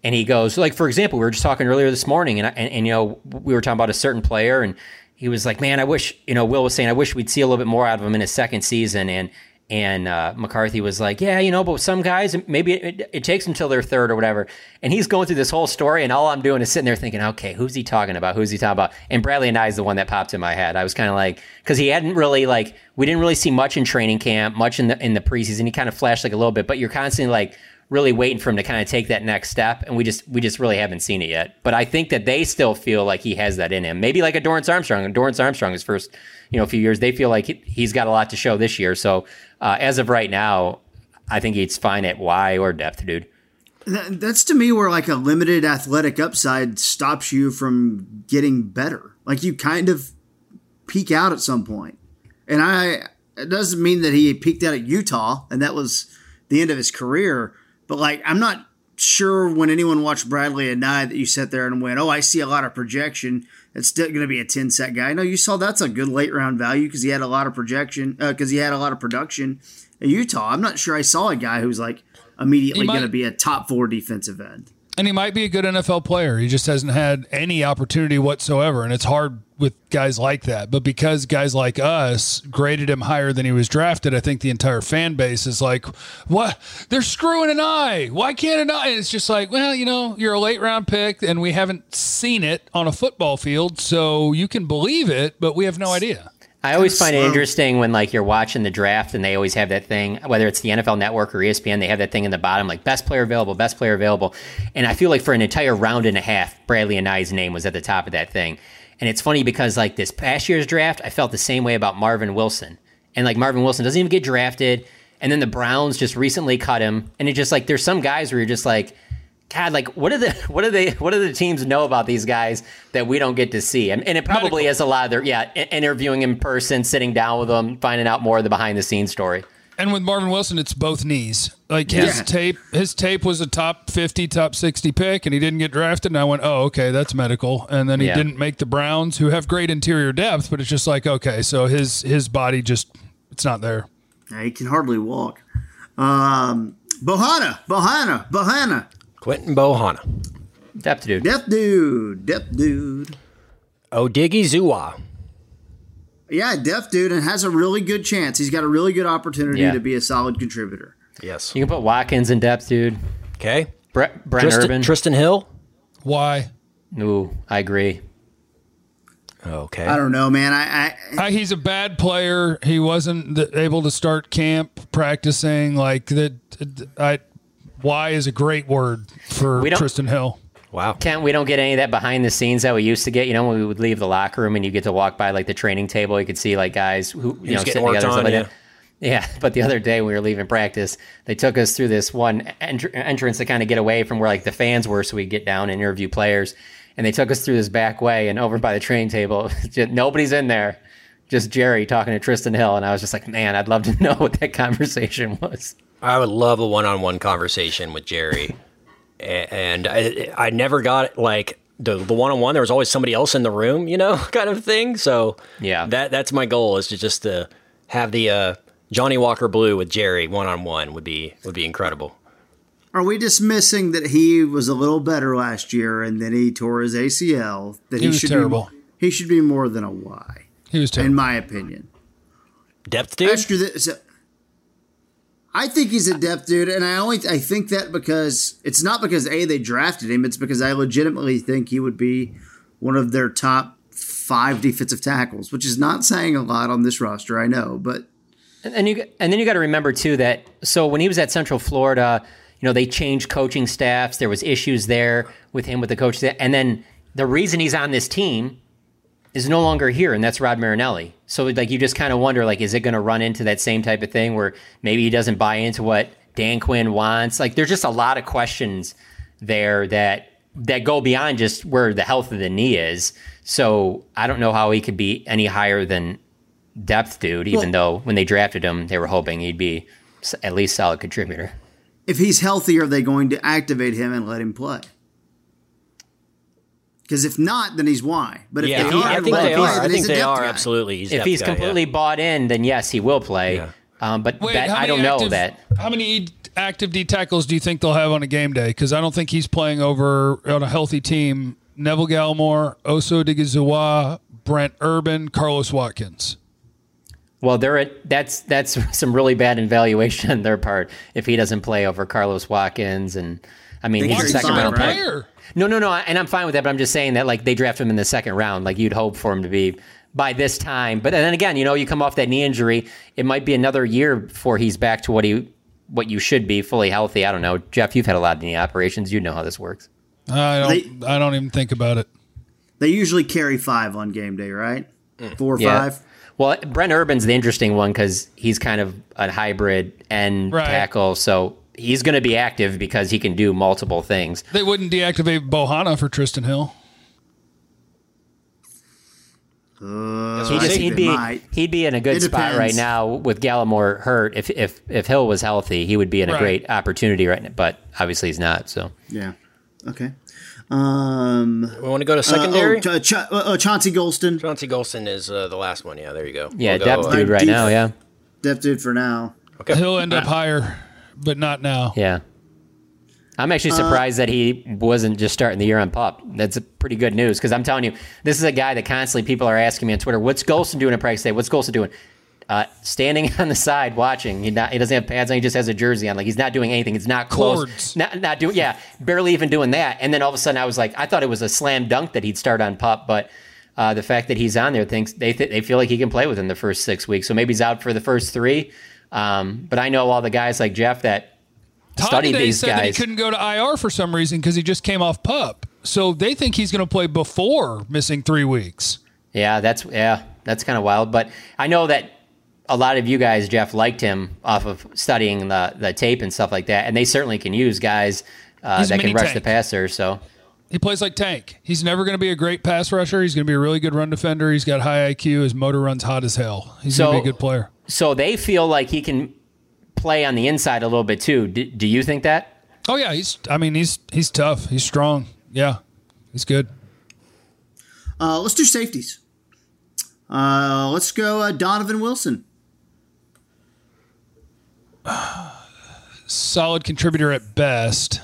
And he goes, like for example, we were just talking earlier this morning, and, I, and and you know we were talking about a certain player, and he was like, "Man, I wish you know." Will was saying, "I wish we'd see a little bit more out of him in his second season," and and uh, McCarthy was like, "Yeah, you know, but some guys, maybe it, it takes until they're third or whatever." And he's going through this whole story, and all I'm doing is sitting there thinking, "Okay, who's he talking about? Who's he talking about?" And Bradlee Anae is the one that popped in my head. I was kind of like, because he hadn't really like, we didn't really see much in training camp, much in the in the preseason. He kind of flashed like a little bit, but you're constantly like really waiting for him to kind of take that next step, and we just we just really haven't seen it yet. But I think that they still feel like he has that in him. Maybe like a Dorance Armstrong. And Dorance Armstrong, his first you know few years, they feel like he, he's got a lot to show this year. So uh, as of right now, I think he's fine at Y or depth, dude. That, that's to me where like a limited athletic upside stops you from getting better. Like you kind of peak out at some point. And I it doesn't mean that he peaked out at Utah and that was the end of his career, but like I'm not sure when anyone watched Bradlee Anae that you sat there and went, "Oh, I see a lot of projection. It's still going to be a 10 set guy." No, you saw that's a good late round value because he had a lot of projection uh, because he had a lot of production at Utah. I'm not sure I saw a guy who's like immediately going to be a top four defensive end. And he might be a good NFL player. He just hasn't had any opportunity whatsoever. And it's hard with guys like that. But because guys like us graded him higher than he was drafted, I think the entire fan base is like, what? They're screwing Anae. Why can't Anae? And it's just like, well, you know, you're a late round pick and we haven't seen it on a football field. So you can believe it, but we have no idea. I always find it interesting when like you're watching the draft and they always have that thing, whether it's the NFL Network or ESPN, they have that thing in the bottom like best player available, best player available. And I feel like for an entire round and a half, Bradlee Anae's name was at the top of that thing. And it's funny because like this past year's draft, I felt the same way about Marvin Wilson. And like Marvin Wilson doesn't even get drafted. And then the Browns just recently cut him. And it just like there's some guys where you're just like, God, like what do the what do they what do the teams know about these guys that we don't get to see? And, and it probably is a lot of their yeah, i- interviewing in person, sitting down with them, finding out more of the behind the scenes story. And with Marvin Wilson, it's both knees. Like his Yeah. tape, his tape was a top fifty, top sixty pick, and he didn't get drafted. And I went, "Oh, okay, that's medical." And then he Yeah. didn't make the Browns, who have great interior depth, but it's just like, okay, so his his body just it's not there. Yeah, he can hardly walk. Um, Bohanna, Bohanna, Bohanna. Quinton Bohanna. Depth dude. Depth dude. Depth dude. Odighizuwa. Yeah, depth dude, and has a really good chance. He's got a really good opportunity Yeah. to be a solid contributor. Yes. You can put Watkins in depth, dude. Okay. Brett, Brent Tristan, Urban. Trysten Hill. Why? Ooh, I agree. Okay. I don't know, man. I, I Uh, he's a bad player. He wasn't able to start camp practicing like that. I why is a great word for We don't- Trysten Hill. Wow. Kent, we don't get any of that behind the scenes that we used to get. You know, when we would leave the locker room and you get to walk by like the training table, you could see like guys who you Who's know sitting worked together and on, stuff like that. Yeah, but the other day we were leaving practice, they took us through this one entr- entrance to kind of get away from where like the fans were, so we could get down and interview players. And they took us through this back way, and over by the training table, just, nobody's in there, just Jerry talking to Trysten Hill. And I was just like, man, I'd love to know what that conversation was. I would love a one-on-one conversation with Jerry, and I, I never got like the the one-on-one. There was always somebody else in the room, you know, kind of thing. So yeah, that that's my goal is to just to have the uh, Johnnie Walker Blue with Jerry one-on-one would be would be incredible. are we dismissing that he was a little better last year and then he tore his ACL? That He was should terrible. Be, he should be more than a Y, He was terrible. in my opinion. Depth dude. After this, I think he's a depth dude, and I only I think that because it's not because a they drafted him. It's because I legitimately think he would be one of their top five defensive tackles, which is not saying a lot on this roster. I know, but And, you and then you got to remember too that so when he was at Central Florida, you know they changed coaching staffs. There was issues there with him with the coach, and then the reason he's on this team is no longer here, and that's Rod Marinelli. So like you just kind of wonder like, is it going to run into that same type of thing where maybe he doesn't buy into what Dan Quinn wants? Like there's just a lot of questions there that that go beyond just where the health of the knee is. So I don't know how he could be any higher than depth dude. Even Well- though when they drafted him, they were hoping he'd be at least solid contributor. If he's healthy, are they going to activate him and let him play? Because if not, then he's why. But if yeah, they he- are, I think let they are. I think he's they are guy. absolutely. He's if he's guy, yeah. completely bought in, then yes, he will play. Um, but Wait, that, I don't know that. How many active D tackles do you think they'll have on a game day? Because I don't think he's playing over on a healthy team. Neville Gallimore, Osa Odighizuwa, Brent Urban, Carlos Watkins. Well, they're at, that's that's some really bad evaluation on their part if he doesn't play over Carlos Watkins and I mean he's a second five, round right? Pick. No, no, no, and I'm fine with that, but I'm just saying that like they draft him in the second round, like you'd hope for him to be by this time. But then again, you know, you come off that knee injury, it might be another year before he's back to what he what you should be fully healthy. I don't know, Jeff. You've had a lot of knee operations. You know how this works. I don't. I don't even think about it. They usually carry five on game day, right? Mm. Four or Yeah. five. Well, Brent Urban's the interesting one because he's kind of a hybrid end Right. tackle, so he's going to be active because he can do multiple things. They wouldn't deactivate Bohanna for Trysten Hill. Uh, he just, he'd be might. he'd be in a good spot right now with Gallimore hurt. If if if Hill was healthy, he would be in a Right. great opportunity right now. But obviously, he's not. So Yeah. Okay. Um, we want to go to secondary. Uh, oh, Ch- Ch- uh, uh, Chauncey Golston. Chauncey Golston is uh, the last one. Yeah, there you go. yeah, We'll go, depth uh, dude right now. Yeah, Depth dude for now. Okay. He'll end up higher, but not now. yeah. I'm actually Uh, surprised that he wasn't just starting the year on pup. That's a pretty good news because I'm telling you, this is a guy that constantly people are asking me on Twitter, "What's Golston doing at practice day? What's Golston doing?" Uh, standing on the side watching. He, not, he doesn't have pads on. He just has a jersey on. Like he's not doing anything. It's not close. Cords. Not, not doing. Yeah, barely even doing that. And then all of a sudden, I was like, I thought it was a slam dunk that he'd start on pup, but uh, the fact that he's on there thinks they th- they feel like he can play within the first six weeks. So maybe he's out for the first three. Um, but I know all the guys like Jeff that Todd today these said that he couldn't go to IR for some reason because he just came off pup. So they think he's going to play before missing three weeks. Yeah, that's yeah, that's kind of wild. But I know that a lot of you guys, Jeff, liked him off of studying the the tape and stuff like that, and they certainly can use guys uh, that can rush tank. the passer. So He plays like Tank. He's never going to be a great pass rusher. He's going to be a really good run defender. He's got high IQ. His motor runs hot as hell. He's So- going to be a good player. So they feel like he can play on the inside a little bit too. Do, do you think that? Oh yeah, he's. I mean, he's he's tough. He's strong. Yeah, he's good. Uh, let's do safeties. Uh, let's go uh, Donovan Wilson. Solid contributor at best.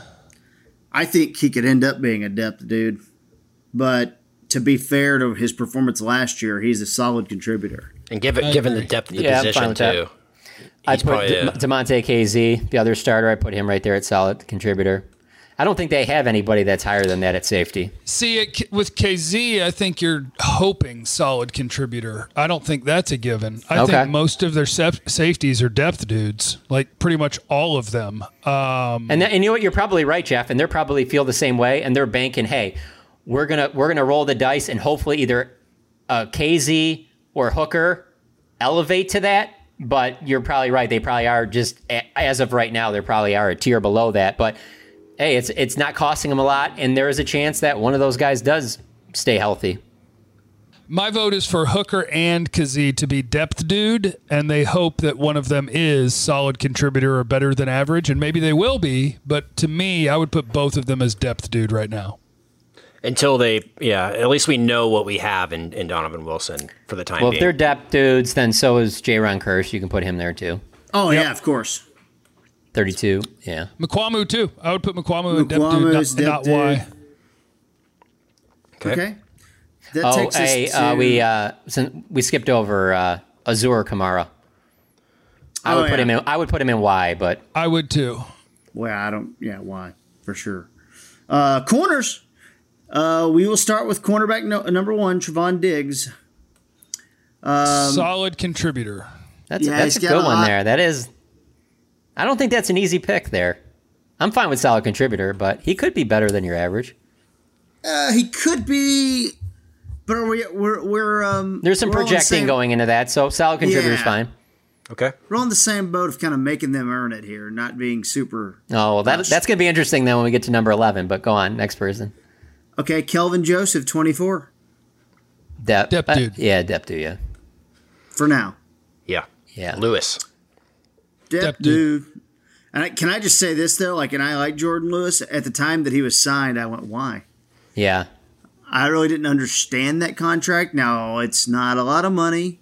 I think he could end up being a depth dude, but to be fair to his performance last year, he's a solid contributor. And given given the depth of the Yeah, position with that. too. I put probably, De- Damontae Kazee, the other starter. I put him right there at solid contributor. I don't think they have anybody that's higher than that at safety. See, it, with Kazee, I think you're hoping solid contributor. I don't think that's a given. I Okay. think most of their saf- safeties are depth dudes, like pretty much all of them. Um, And, that, and you know what? You're probably right, Jeff. And they're probably feel the same way. And they're banking, hey, we're gonna we're gonna roll the dice and hopefully either uh, Kazee or Hooker elevate to that. But you're probably right. They probably are just as of right now. They probably are a tier below that. But hey, it's it's not costing them a lot, and there is a chance that one of those guys does stay healthy. my vote is for Hooker and Kazee to be depth dude, and they hope that one of them is solid contributor or better than average, and maybe they will be. But to me, I would put both of them as depth dude right now. Until they, yeah, at least we know what we have in, in Donovan Wilson for the time Well, if being. they're depth dudes, then so is Jayron Kearse. You can put him there too. Oh yeah, of course. Thirty-two. Yeah. Mukuamu too. I would put Mukuamu in depth dude, Mukuamu's not, not depth why. dude. Okay. That oh, takes us hey, to uh, we uh, since we skipped over uh, Azur Kamara. I Oh, would put yeah. him in. I would put him in Y, but I would too. Well, I don't. Yeah, Y For sure. Uh, corners. Uh, we will start with cornerback no, number one, Trevon Diggs. Um, solid contributor. that's Yeah, that's a good a one there. That is. I don't think that's an easy pick there. I'm fine with solid contributor, but he could be better than your average. Uh, he could be, but are we? We're we're um. There's some we're on the projecting going into that, so solid contributor is Yeah. fine. okay. We're on the same boat of kind of making them earn it here, not being super. Oh, well, that, that's going to be interesting then when we get to number 11. But go on, next person. Okay, Kelvin Joseph, twenty four. Depth, Depth uh, dude. yeah, depth dude. Yeah. for now. Yeah. Yeah. Lewis. Dep, Dep dude. And I, can I just say this though? Like, and I like Jourdan Lewis. At the time that he was signed, I went, "Why?" Yeah. I really didn't understand that contract. Now it's not a lot of money,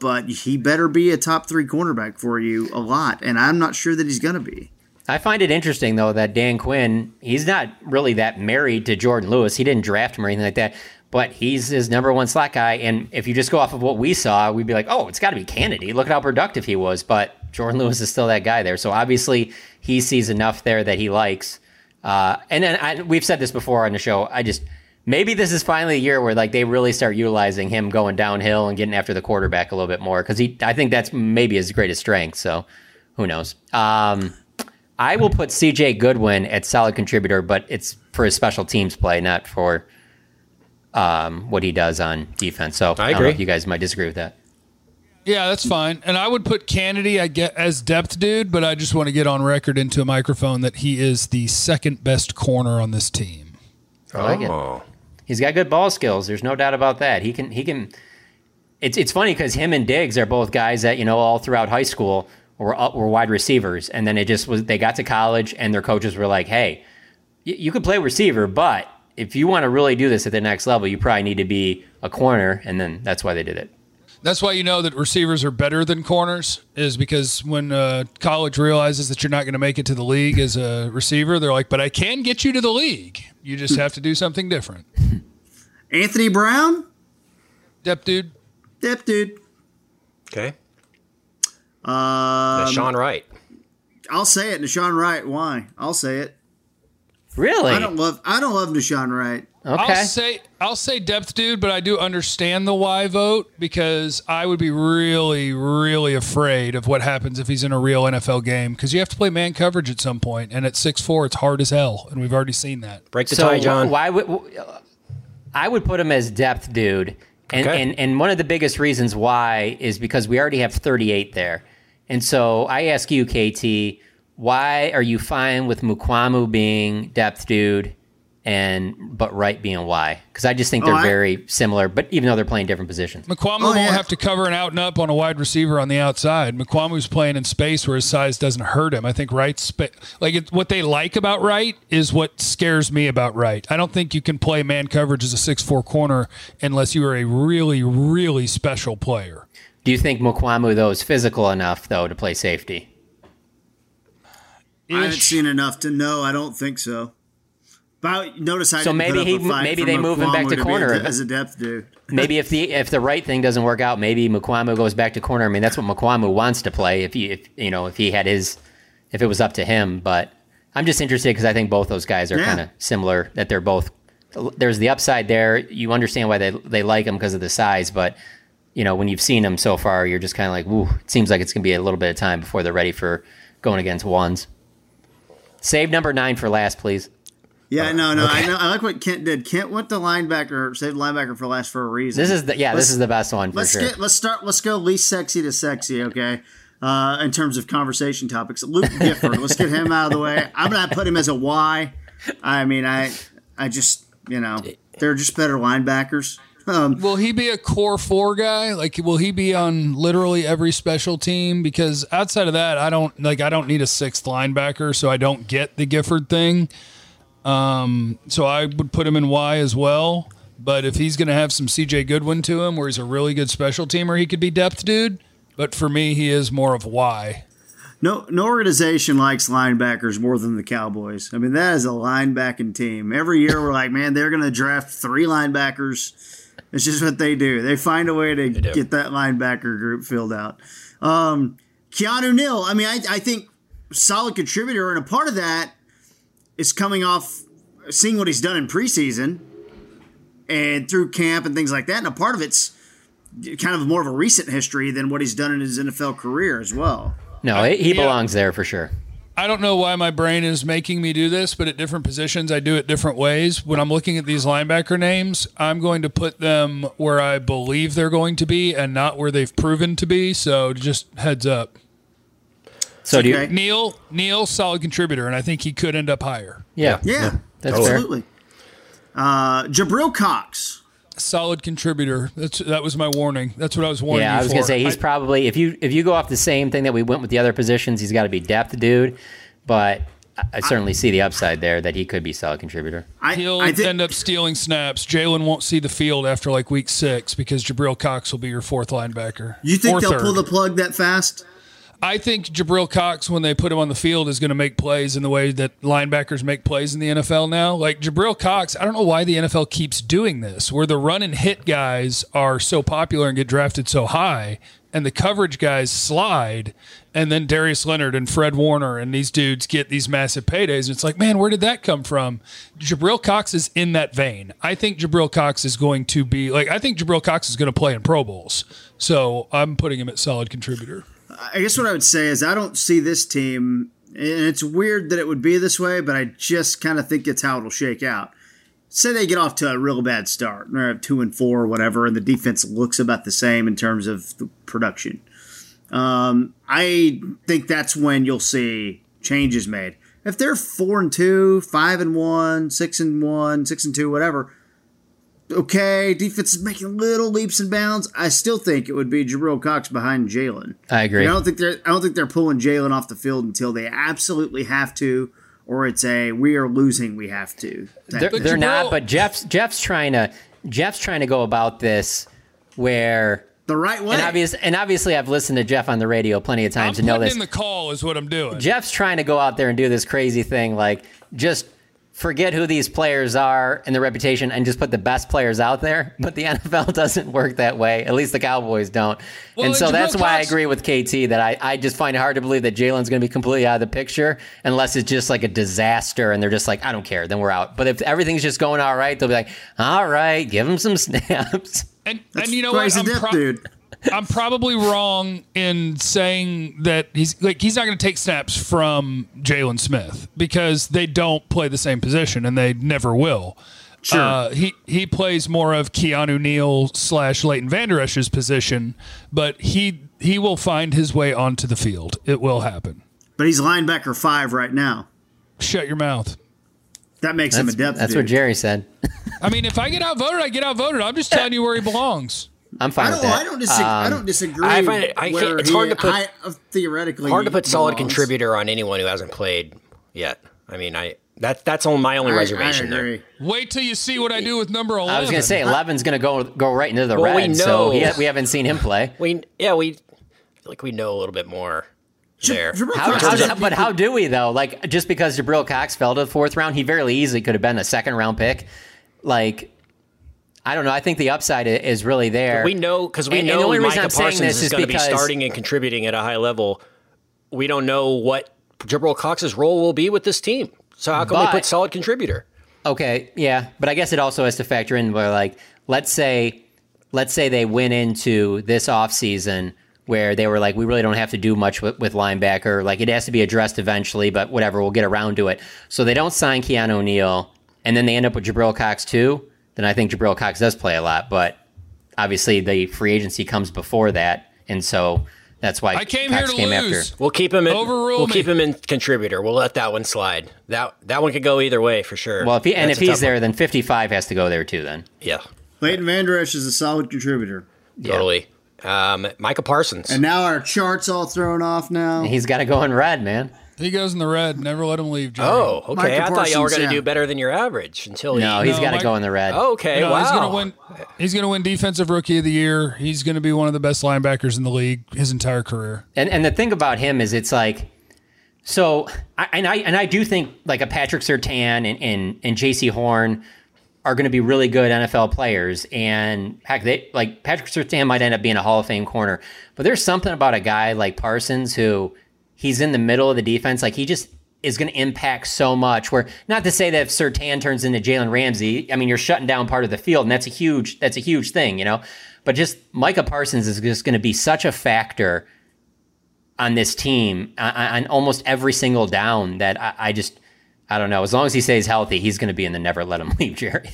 but he better be a top three cornerback for you a lot, and I'm not sure that he's going to be. I find it interesting though that Dan Quinn, he's not really that married to Jourdan Lewis. He didn't draft him or anything like that, but he's his number one slot guy. And if you just go off of what we saw, we'd be like, oh, it's got to be Canady. Look at how productive he was. But Jourdan Lewis is still that guy there. So obviously he sees enough there that he likes. Uh, and then I, we've said this before on the show. I just maybe this is finally a year where like they really start utilizing him going downhill and getting after the quarterback a little bit more because he I think that's maybe his greatest strength. So who knows? Um, I will put CJ Goodwin at solid contributor, but it's for his special teams play, not for um, what he does on defense. So I, don't know agree. if you guys might disagree with that. Yeah, that's fine. And I would put Canady I get as depth dude, but I just want to get on record into a microphone that he is the second best corner on this team. I like it. He's got good ball skills. There's no doubt about that. He can. He can. It's it's funny because him and Diggs are both guys that you know all throughout high school were were wide receivers, and then it just was they got to college and their coaches were like, "Hey, y- you could play receiver, but if you want to really do this at the next level, you probably need to be a corner." And then that's why they did it. That's why you know that receivers are better than corners, is because when uh, college realizes that you're not going to make it to the league as a receiver, they're like, but I can get you to the league. You just have to do something different. Anthony Brown, Dep dude. Dep dude. Okay. Um, Sean Wright. I'll say it, Nahshon Wright. Why? I'll say it. Really? I don't love. I don't love Nahshon Wright. Okay. I'll say I'll say depth dude, but I do understand the why vote because I would be really, really afraid of what happens if he's in a real NFL game because you have to play man coverage at some point, and at six four, it's hard as hell, and we've already seen that. Break the so tie, John. Why would I would put him as depth dude, and, Okay. and and one of the biggest reasons why is because we already have 38 there, and so I ask you, KT, why are you fine with Mukuamu being depth dude, and but Wright being Y? Because I just think Oh, they're I- very similar, but even though they're playing different positions. Mukuamu Oh, won't have to cover an out and up on a wide receiver on the outside. Mukuamu's playing in space where his size doesn't hurt him. I think Wright's spa- like it, what they like about Wright is what scares me about Wright. I don't think you can play man coverage as a six four corner unless you are a really really special player. Do you think Mukuamu though is physical enough though to play safety? I haven't seen enough to know. I don't think so. But I- notice I So didn't maybe put up he- a fight maybe for they move him back Mukuamu to be corner. a- as a depth dude. maybe if the if the right thing doesn't work out, maybe Mukuamu goes back to corner. I mean, that's what Mukuamu wants to play. If he, if you know, if he had his, if it was up to him. But I'm just interested because I think both those guys are Yeah. kind of similar. That they're both there's the upside there. You understand why they they like him because of the size, but you know when you've seen them so far, you're just kind of like, woo. It seems like it's gonna be a little bit of time before they're ready for going against ones. Save number nine for last, please. Yeah, no, no. I know. I like what Kent did. Kent went the linebacker, saved linebacker for last for a reason. This is the yeah, Let's- this is the best one for let's sure. get let's start. Let's go least sexy to sexy. Okay. Uh, in terms of conversation topics, Luke Gifford. let's get him out of the way. I'm gonna put him as a Y. I mean, I I just you know they're just better linebackers. Um, Will he be a core four guy? Like, will he be on literally every special team? Because outside of that, I don't like. I don't need a sixth linebacker, so I don't get the Gifford thing. Um, so I would put him in Y as well. But if he's going to have some CJ Goodwin to him, where he's a really good special teamer, he could be depth dude. But for me, he is more of Y. No, no organization likes linebackers more than the Cowboys. I mean, that is a linebacking team. Every year, we're like, man, they're going to draft three linebackers. It's just what they do. They find a way to get that linebacker group filled out. Um, Keanu Neal, I mean, I, I think solid contributor, and a part of that is coming off seeing what he's done in preseason and through camp and things like that. And a part of it's kind of more of a recent history than what he's done in his NFL career as well. No, he he belongs there for sure. I don't know why my brain is making me do this, but at different positions, I do it different ways. When I'm looking at these linebacker names, I'm going to put them where I believe they're going to be and not where they've proven to be. So just heads up. So do you- Okay. Neal? Neal, solid contributor, and I think he could end up higher. Yeah, Yeah, that's absolutely. Uh, Jabril Cox. Solid contributor. That's that was my warning. That's what I was warning. Yeah, you I was for. gonna say he's I- probably if you if you go off the same thing that we went with the other positions, he's got to be depth, dude. But I, I certainly see the upside there that he could be solid contributor. He'll end up stealing snaps. Jaylon won't see the field after like week six because Jabril Cox will be your fourth linebacker. You think Or they'll third. pull the plug that fast? I think Jabril Cox, when they put him on the field, is going to make plays in the way that linebackers make plays in the NFL now. Like Jabril Cox, I don't know why the NFL keeps doing this, where the run and hit guys are so popular and get drafted so high, and the coverage guys slide, and then Darius Leonard and Fred Warner and these dudes get these massive paydays. And it's like, man, where did that come from? Jabril Cox is in that vein. I think Jabril Cox is going to be like, I think Jabril Cox is going to play in Pro Bowls. So I'm putting him at solid contributor. I guess what I would say is I don't see this team, and it's weird that it would be this way, but I just kind of think it's how it'll shake out. Say they get off to a real bad start, at two and four or whatever, and the defense looks about the same in terms of production. Um, I think that's when you'll see changes made. If they're four and two, five and one, six and one, six and two, whatever, okay, defense is making little leaps and bounds. I still think it would be Jabril Cox behind Jaylon. I agree. I don't think they're I don't think they're pulling Jaylon off the field until they absolutely have to, or it's a we are losing, we have to. They're, they're not, but Jeff's Jeff's trying to Jeff's trying to go about this where the right way. And obvious and obviously I've listened to Jeff on the radio plenty of times I'm to know putting this. in the call is what I'm doing. Jeff's trying to go out there and do this crazy thing, like just forget who these players are and their reputation and just put the best players out there. But the NFL doesn't work that way. At least the Cowboys don't. Well, and so Jabril that's why I agree with KT that I, I just find it hard to believe that Jaylon's going to be completely out of the picture unless it's just like a disaster and they're just like, I don't care, then we're out. But if everything's just going all right, they'll be like, all right, give him some snaps. And and you know what? crazy I'm, dip, dude. I'm probably wrong in saying that he's like he's not going to take snaps from Jaylon Smith because they don't play the same position and they never will. Sure. Uh, he he plays more of Keanu Neal slash Leighton Vander Esch's position, but he he will find his way onto the field. It will happen. But he's linebacker five right now. Shut your mouth. That makes That's, him a depth. that's dude. what Jerry said. I mean, if I get outvoted, I get outvoted. I'm just telling you where he belongs. I'm fine I don't. that. I don't disagree. I Um, don't disagree. I find it- I where can't- it's he- hard to put- I, uh, theoretically Hard to put solid contributor on anyone who hasn't played yet. I mean, I that that's on my only I- I reservation there. Wait till you see what I do with number eleven. I was going to say, Eleven's going to go go right into the Well, we red, so he, we haven't seen him play. We yeah we feel like we know a little bit more there. How, how, doesn't- but how do we though? Like just because Jabril Cox fell to the fourth round, he very easily could have been a second round pick. Like I don't know. I think the upside is really there. We know because we And- and know the only Micah Parsons is going to be starting and contributing at a high level. We don't know what Jabril Cox's role will be with this team. So how can But- we put solid contributor? Okay, yeah, but I guess it also has to factor in where like let's say let's say they went into this offseason where they were like we really don't have to do much with, with linebacker like it has to be addressed eventually but whatever we'll get around to it so they don't sign Keanu O'Neal and then they end up with Jabril Cox too then I think Jabril Cox does play a lot but obviously the free agency comes before that and so that's why I came Cox here to came lose. after We'll keep him in. Overrule we'll me. keep him in contributor. We'll let that one slide. That that one could go either way for sure. well if he, and That's if he's there one. then 55 has to go there too then yeah, Leighton Vander Esch is a solid contributor. totally. Um, Micah Parsons. And now our charts all thrown off now. he's got to go in red man He goes in the red. Never let him leave. Jerry. oh, okay. Micah I thought y'all were going to yeah. do better than your average until no he. he's No, got to go in the red Okay, No, wow. He's gonna win. He's gonna win defensive rookie of the year. He's gonna be one of the best linebackers in the league his entire career. And and the thing about him is it's like so I, and I and I do think like a Patrick Surtain and and, and Jaycee Horn are going to be really good NFL players and heck they like Patrick Surtain might end up being a Hall of Fame corner. But there's something about a guy like Parsons who he's in the middle of the defense like he just is going to impact so much. Where not to say that if Surtain turns into Jalen Ramsey, I mean you're shutting down part of the field, and that's a huge that's a huge thing, you know. But just Micah Parsons is just going to be such a factor on this team on, on almost every single down that I, I just I don't know. As long as he stays healthy, he's going to be in the never let him leave, Jerry.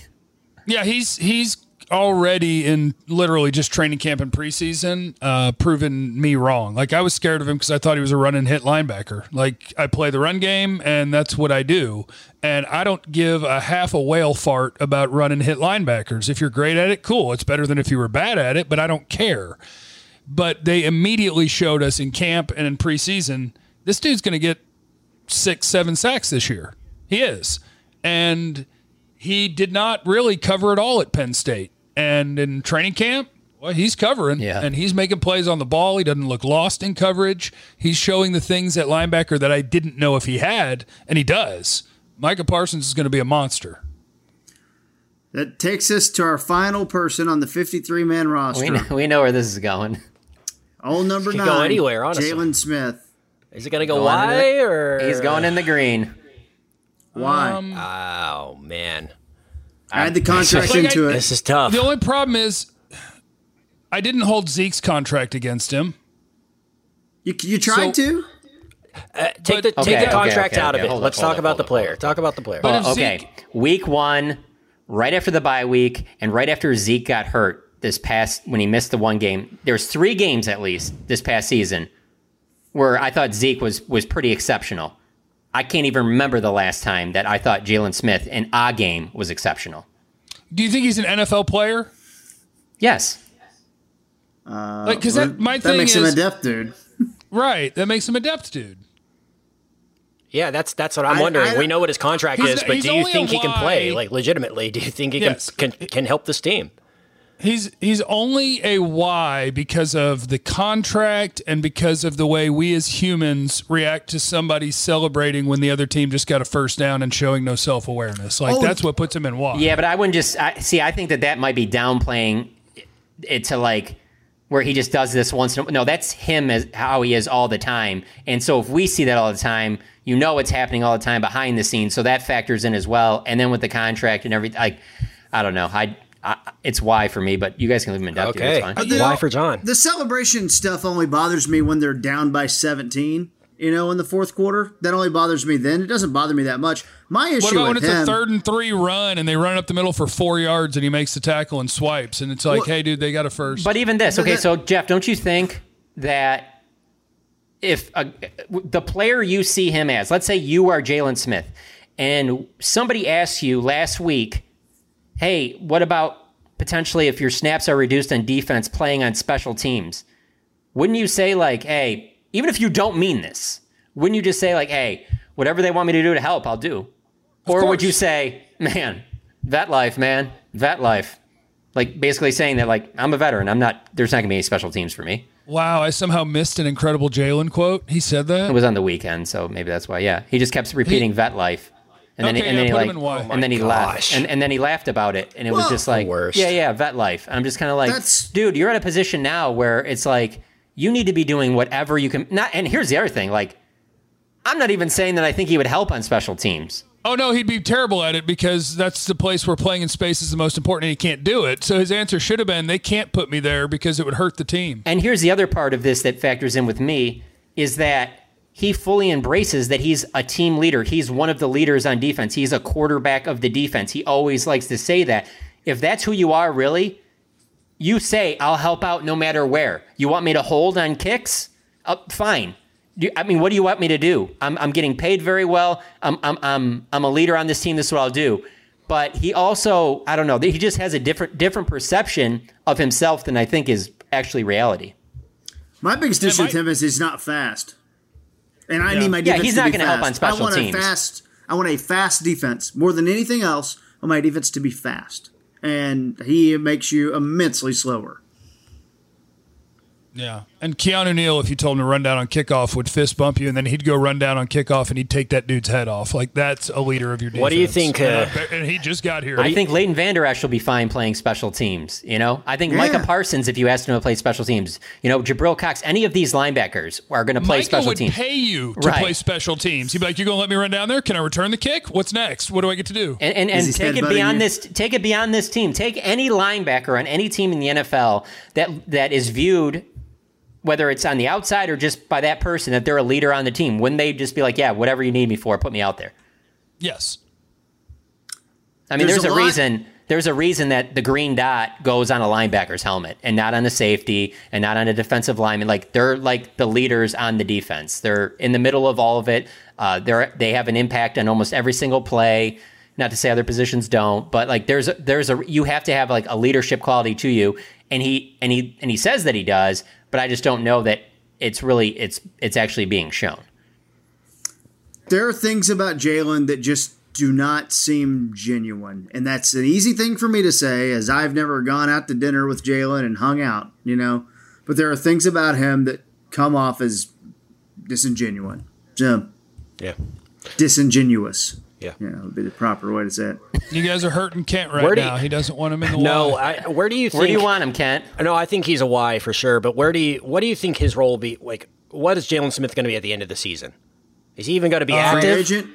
Yeah, he's he's already in literally just training camp and preseason uh, proven me wrong. Like I was scared of him because I thought he was a run and hit linebacker. Like I play the run game and that's what I do. And I don't give a half a whale fart about run and hit linebackers. If you're great at it, cool. It's better than if you were bad at it, but I don't care. But they immediately showed us in camp and in preseason this dude's going to get six, seven sacks this year. He is. And he did not really cover it all at Penn State. And in training camp, well, he's covering Yeah. and he's making plays on the ball. He doesn't look lost in coverage. He's showing the things at linebacker that I didn't know if he had, and he does. Micah Parsons is going to be a monster. That takes us to our final person on the 53 man roster. We know, we know where this is going. Old number nine. go anywhere, honestly. Jaylon Smith. Is it going to go Going in the- or He's going in the green. Why? Um, Oh man, I had the contract Like, I- it. this is tough. The only problem is I didn't hold Zeke's contract against him. You, you tried So- to? Uh, take the Okay, take the contract okay, out okay. of it. Hold Let's hold talk up, about hold the player. Talk about the player. But Well, okay. Zeke- Week one, right after the bye week, and right after Zeke got hurt this past when he missed the one game. There's three games at least this past season where I thought Zeke was was pretty exceptional. I can't even remember the last time that I thought Jaylon Smith in a game was exceptional. Do you think he's an NFL player? Yes. Uh, Like, 'cause that- my that thing makes him a depth dude. Right. That makes him a depth dude. Yeah, that's that's what I'm I- wondering. I- we know what his contract He's- is, but do you think he can play like legitimately? Do you think he Yes. can, can can help this team? He's he's only a why because of the contract and because of the way we as humans react to somebody celebrating when the other team just got a first down and showing no self awareness. Like Oh, that's what puts him in Y. Yeah, but I wouldn't just I, see. I think that that might be downplaying it to like where he just does this once. In a, no, that's him as how he is all the time. And so if we see that all the time, you know it's happening all the time behind the scenes. So that factors in as well. And then with the contract and everything, like I don't know, I, I it's why for me. But you guys can leave him in depth. Okay. It's fine. The- Why for John? The celebration stuff only bothers me when they're down by 17, you know, in the fourth quarter. That only bothers me then. It doesn't bother me that much. My issue What about when with it's him, a third and three run and they run up the middle for four yards and he makes the tackle and swipes and it's like, Well- hey, dude, they got a first. But even this, okay. that- So Jeff, don't you think that if a, the player you see him as, let's say you are Jaylon Smith, and somebody asks you last week, "Hey, what about potentially if your snaps are reduced on defense, playing on special teams?" Wouldn't you say like, "Hey, even if you don't mean this, wouldn't you just say like, hey, whatever they want me to do to help, I'll do?" Or would you say, "Man, vet life, man, vet life." Like basically saying that like I'm a veteran. I'm not. There's not gonna be any special teams for me. wow, I somehow missed an incredible Jaylon quote. He said that. It was on the weekend, so maybe that's why. Yeah, he just kept repeating vet life, and then Okay, and then yeah, he put him like in Y. and then he oh gosh. laughed and, and then he laughed about it, and it was just like worst. yeah yeah vet life. I'm just kind of like That's- dude, you're at a position now where it's like you need to be doing whatever you can. Not and here's the other thing, like I'm not even saying that I think he would help on special teams. Oh no, he'd be terrible at it because that's the place where playing in space is the most important and he can't do it. So his answer should have been they can't put me there because it would hurt the team. And here's the other part of this that factors in with me is that he fully embraces that he's a team leader. He's one of the leaders on defense. He's a quarterback of the defense. He always likes to say that. If that's who you are, really, you say, I'll help out no matter where. You want me to hold on kicks? Uh, fine. You, I mean, what do you want me to do? I'm, I'm getting paid very well. I'm, I'm, I'm, I'm a leader on this team. This is what I'll do. But he also, I don't know, he just has a different different perception of himself than I think is actually reality. my biggest issue with him is he's not fast. And I Yeah. need my Yeah, defense he's to not be gonna help on special I want teams. a fast I want a fast defense. More than anything else, I want my defense to be fast. And he makes you immensely slower. Yeah. And Keanu Neal, if you told him to run down on kickoff, would fist bump you, and then he'd go run down on kickoff and he'd take that dude's head off. Like that's a leader of your defense. What do you think, And, I uh, and he just got here. I think Leighton Vander Esch will be fine playing special teams. You know, I think Yeah. Micah Parsons, if you asked him to play special teams, you know, Jabril Cox, any of these linebackers are going to play Micah special would teams. pay you to Right. play special teams. He'd be like, "You're gonna let me run down there? Can I return the kick? What's next? What do I get to do?" and and, and take it beyond you? this. Take it beyond this team. Take any linebacker on any team in the NFL that that is viewed, whether it's on the outside or just by that person, that they're a leader on the team. Wouldn't they just be like, "Yeah, whatever you need me for, put me out there." yes. I mean, There's there's, a a, reason there's a reason that the green dot goes on a linebacker's helmet and not on a safety and not on a defensive lineman. Like they're like the leaders on the defense. They're in the middle of all of it. Uh, they're they have an impact on almost every single play. Not to say other positions don't, but like there's a, there's a you have to have like a leadership quality to you, and he and he and he says that he does, but I just don't know that it's really it's it's actually being shown. There are things about Jaylon that just do not seem genuine. And that's an easy thing for me to say, as I've never gone out to dinner with Jaylon and hung out, you know. But there are things about him that come off as disingenuine. So, Yeah. disingenuous. Yeah. You know, would be the proper way to say it. You guys are hurting Kent right Where do now. you- he doesn't want him in the No, Y. I, where do you think, Where do you want him, Kent? No, I think he's a Y for sure. But where do you? What do you think his role will be? Like, what is Jaylon Smith going to be at the end of the season? Is he even going to be Uh, active? agent.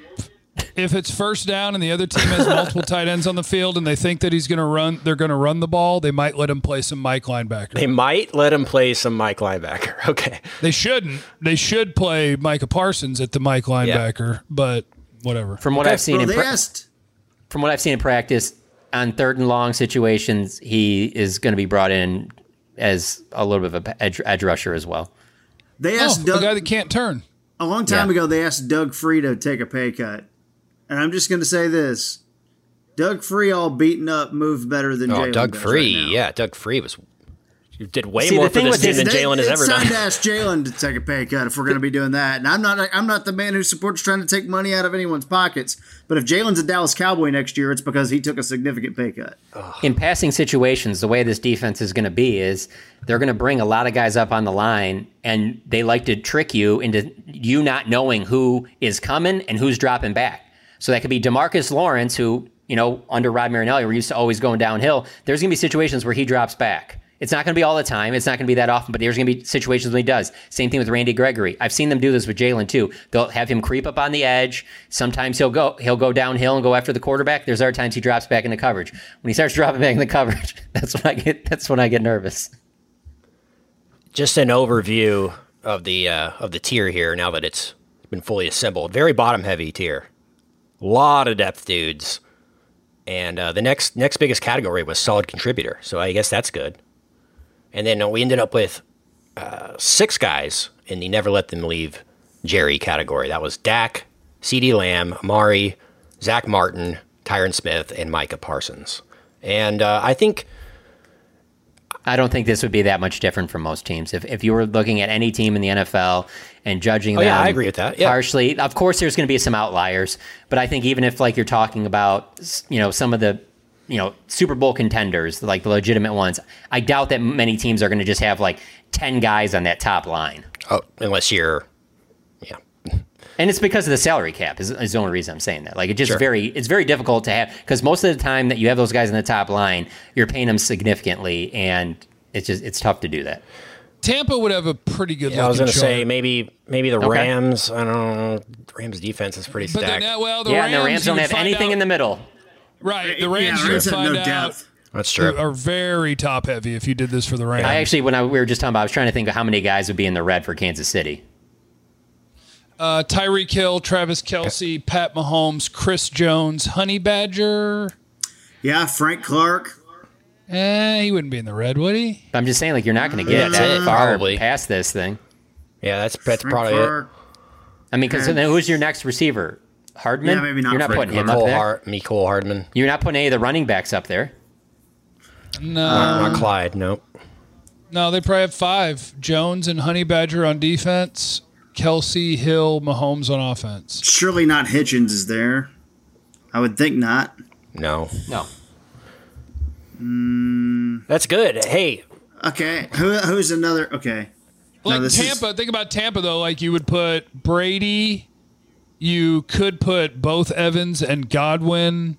if it's first down and the other team has multiple tight ends on the field and they think that he's going to run, they're going to run the ball. They might let him play some Mike linebacker. They might let him play some Mike linebacker. Okay. They shouldn't. They should play Micah Parsons at the Mike linebacker, but whatever. From what I've seen Well, in they pra- from what I've seen in practice, on third and long situations, he is going to be brought in as a little bit of an edge, edge rusher as well. They Oh, asked the Doug guy that can't turn. a long time Yeah. ago. They asked Doug Free to take a pay cut, and I'm just going to say this: Doug Free, all beaten up, moves better than Oh, Jaylon Doug does Free. right now. yeah, Doug Free was. You did way See, more the for thing this with team than Jaylon has it's ever time done. to ask Jaylon to take a pay cut if we're going to be doing that. And I'm not. I'm not the man who supports trying to take money out of anyone's pockets. But if Jaylon's a Dallas Cowboy next year, it's because he took a significant pay cut. In passing situations, the way this defense is going to be is they're going to bring a lot of guys up on the line, and they like to trick you into you not knowing who is coming and who's dropping back. So that could be Demarcus Lawrence, who you know under Rod Marinelli, we're used to always going downhill. There's going to be situations where he drops back. It's not going to be all the time. It's not going to be that often, but there's going to be situations when he does. Same thing with Randy Gregory. I've seen them do this with Jaylon too. They'll have him creep up on the edge. Sometimes he'll go he'll go downhill and go after the quarterback. There's other times he drops back into coverage. When he starts dropping back into coverage, that's when I get that's when I get nervous. Just an overview of the uh, of the tier here. Now that it's been fully assembled, very bottom heavy tier. A lot of depth dudes, and uh, the next next biggest category was solid contributor. So I guess that's good. And then uh, we ended up with uh, six guys in the never let them leave Jerry category. That was Dak, CeeDee Lamb, Amari, Zack Martin, Tyron Smith, and Micah Parsons. And uh, I think I don't think this would be that much different from most teams. If, if you were looking at any team in the NFL and judging Oh, them yeah, I agree with that. Yeah. harshly, of course there's going to be some outliers. But I think even if like you're talking about you know some of the you know Super Bowl contenders, like the legitimate ones, I doubt that many teams are going to just have like ten guys on that top line. oh, unless you're yeah. And it's because of the salary cap is, is the only reason I'm saying that. Like it just Sure. very it's very difficult to have because most of the time that you have those guys in the top line, you're paying them significantly, and it's just it's tough to do that. Tampa would have a pretty good. Yeah, I was going going to to say maybe maybe the Okay. Rams. I don't know. Rams defense is pretty stacked. then, uh, well, the yeah, Rams, and the Rams don't have anything out- in the middle. Right, the Yeah, Rams you Rams have find no out depth. That's true. are very top heavy. If you did this for the Rams, I actually, when I, we were just talking about, I was trying to think of how many guys would be in the red for Kansas City. uh, Tyreek Hill, Travis Kelce, Pat Mahomes, Chris Jones, Honey Badger. Yeah, Frank Clark. Eh, he wouldn't be in the red, would he? I'm just saying, like you're not going to get That's that it, far probably. past this thing. yeah, that's that's Frank probably it. I mean, because who's your next receiver? Hardman. Yeah, maybe not You're not putting him up Mecole, there. Hart, Mecole Hardman, You're not putting any of the running backs up there. No, not Clyde. Nope. no, they probably have five: Jones and Honey Badger on defense, Kelce, Hill, Mahomes on offense. Surely not Hitchens is there. I would think not. No. No. Hmm. That's good. Hey, Okay, who, who's another? Okay, No, Like is- Tampa, think about Tampa though. Like you would put Brady, you could put both Evans and Godwin.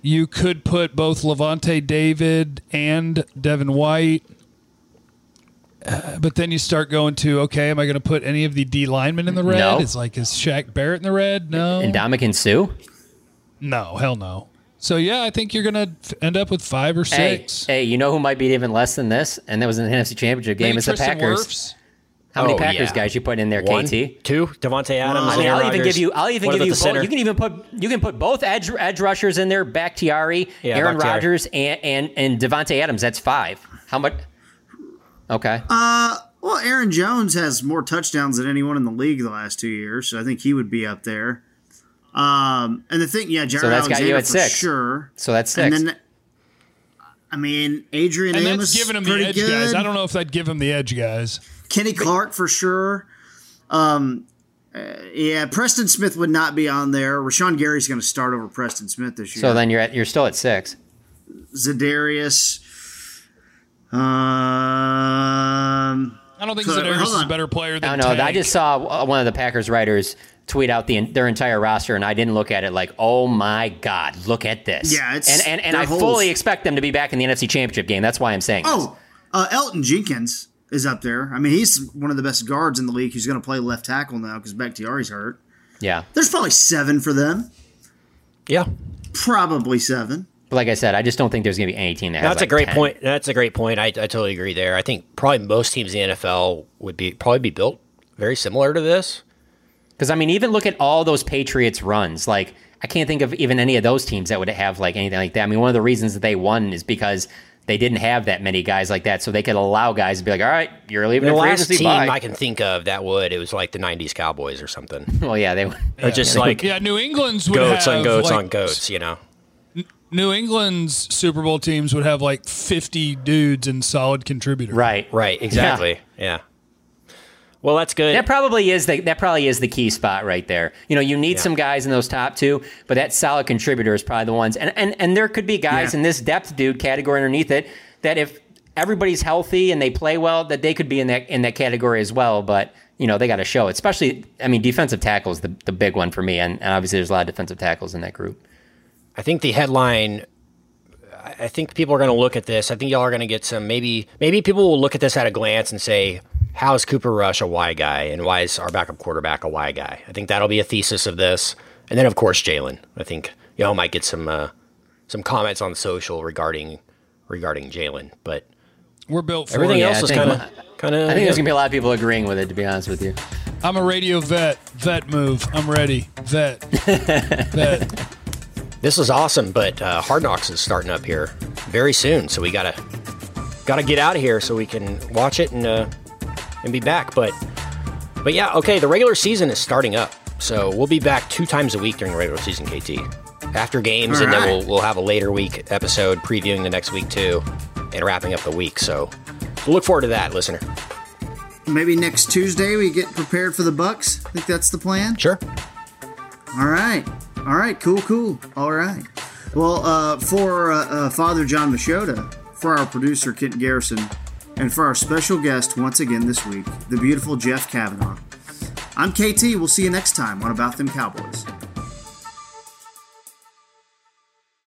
You could put both Lavonte David and Devin White. Uh, but then you start going to okay, am I going to put any of the D linemen in the red? No. It's like is Shaq Barrett in the red? No, And Ndamukong Suh. no, hell no. So yeah, I think you're going to end up with five or six. hey, you know who might be even less than this? And that was in the NFC Championship game. Maybe Is the Packers. Wirfs? How many Oh, Packers yeah. guys you put in there, One, KT? two, Davante Adams. I mean, I'll even give you. I'll even What give you. Both, center? you can even put. You can put both edge edge rushers in there. Bakhtiari, Yeah, Aaron Bakhtiari. Rodgers, and and and Davante Adams. That's five. How much? Okay. Uh, well, Aaron Jones has more touchdowns than anyone in the league the last two years, so I think he would be up there. Um, and the thing, yeah, Jared So that's got you Alexander at for six. sure. So that's six. And then, I mean, Adrian And Amos that's giving him the edge good. guys. I don't know if that'd give him the edge guys. Kenny Clark for sure. Um, uh, yeah, Preston Smith would not be on there. Rashan Gary's going to start over Preston Smith this year. So then you're at. You're still at six. Za'Darius. Um, I don't think so- Za'Darius is a better player I than don't know. I just saw uh, one of the Packers writers tweet out the their entire roster, and I didn't look at it like, oh my god, look at this. Yeah, it's- and and, and I holes. fully expect them to be back in the NFC Championship game. That's why I'm saying. this. Oh, uh, Elgton Jenkins is up there. I mean, he's one of the best guards in the league. He's going to play left tackle now because Bakhtiari's hurt. yeah. There's probably seven for them. Yeah. Probably seven. But like I said, I just don't think there's going to be any team that has That's like a great 10. point. That's a great point. I, I totally agree there. I think probably most teams in the NFL would be probably be built very similar to this. Because I mean, even look at all those Patriots runs. Like I can't think of even any of those teams that would have like anything like that. I mean, one of the reasons that they won is because they didn't have that many guys like that, so they could allow guys to be like, "All right, you're leaving The last agency." team Bye." I can think of that would it was like the '90s Cowboys or something. well, yeah, they Or just like yeah, New England's would goats have on goats like, on goats. You know. New England's Super Bowl teams would have like 50 dudes and solid contributors. right, Right. Exactly. Yeah. Well, that's good. That probably is the that probably is the key spot right there. You know, you need some guys in those top two, but that solid contributor is probably the ones. And and and there could be guys Yeah. in this depth dude category underneath it that if everybody's healthy and they play well, that they could be in that in that category as well. But you know, they got to show it. Especially, I mean, defensive tackle is the the big one for me, and, and obviously there's a lot of defensive tackles in that group. I think the headline. I I think people are going to look at this. I think y'all are going to get some. Maybe maybe people will look at this at a glance and say, "How is Cooper Rush a Y guy, and why is our backup quarterback a Y guy?" I think that'll be a thesis of this. And then, of course, Jaylon. I think y'all might get some uh, some comments on social regarding regarding Jaylon. But We're built for everything it. Else I is kind of kind of. I think there's gonna be a lot of people agreeing with it. To be honest with you, I'm a radio vet. Vet move. I'm ready. Vet. vet. This is awesome, but uh, Hard Knocks is starting up here very soon, so we gotta gotta get out of here so we can watch it and uh, and be back. But but yeah, okay, the regular season is starting up, so we'll be back two times a week during the regular season, KT. After games, All and then we'll we'll have a later week episode previewing the next week too, and wrapping up the week. So look forward to that, listener. Maybe next Tuesday we get prepared for the Bucs. I think that's the plan. Sure. All right. All right. Cool. Cool. All right. Well, uh, for uh, uh, Father John Machota, for our producer Kent Garrison, and for our special guest once again this week, the beautiful Jeff Cavanaugh. I'm KT. We'll see you next time on About Them Cowboys.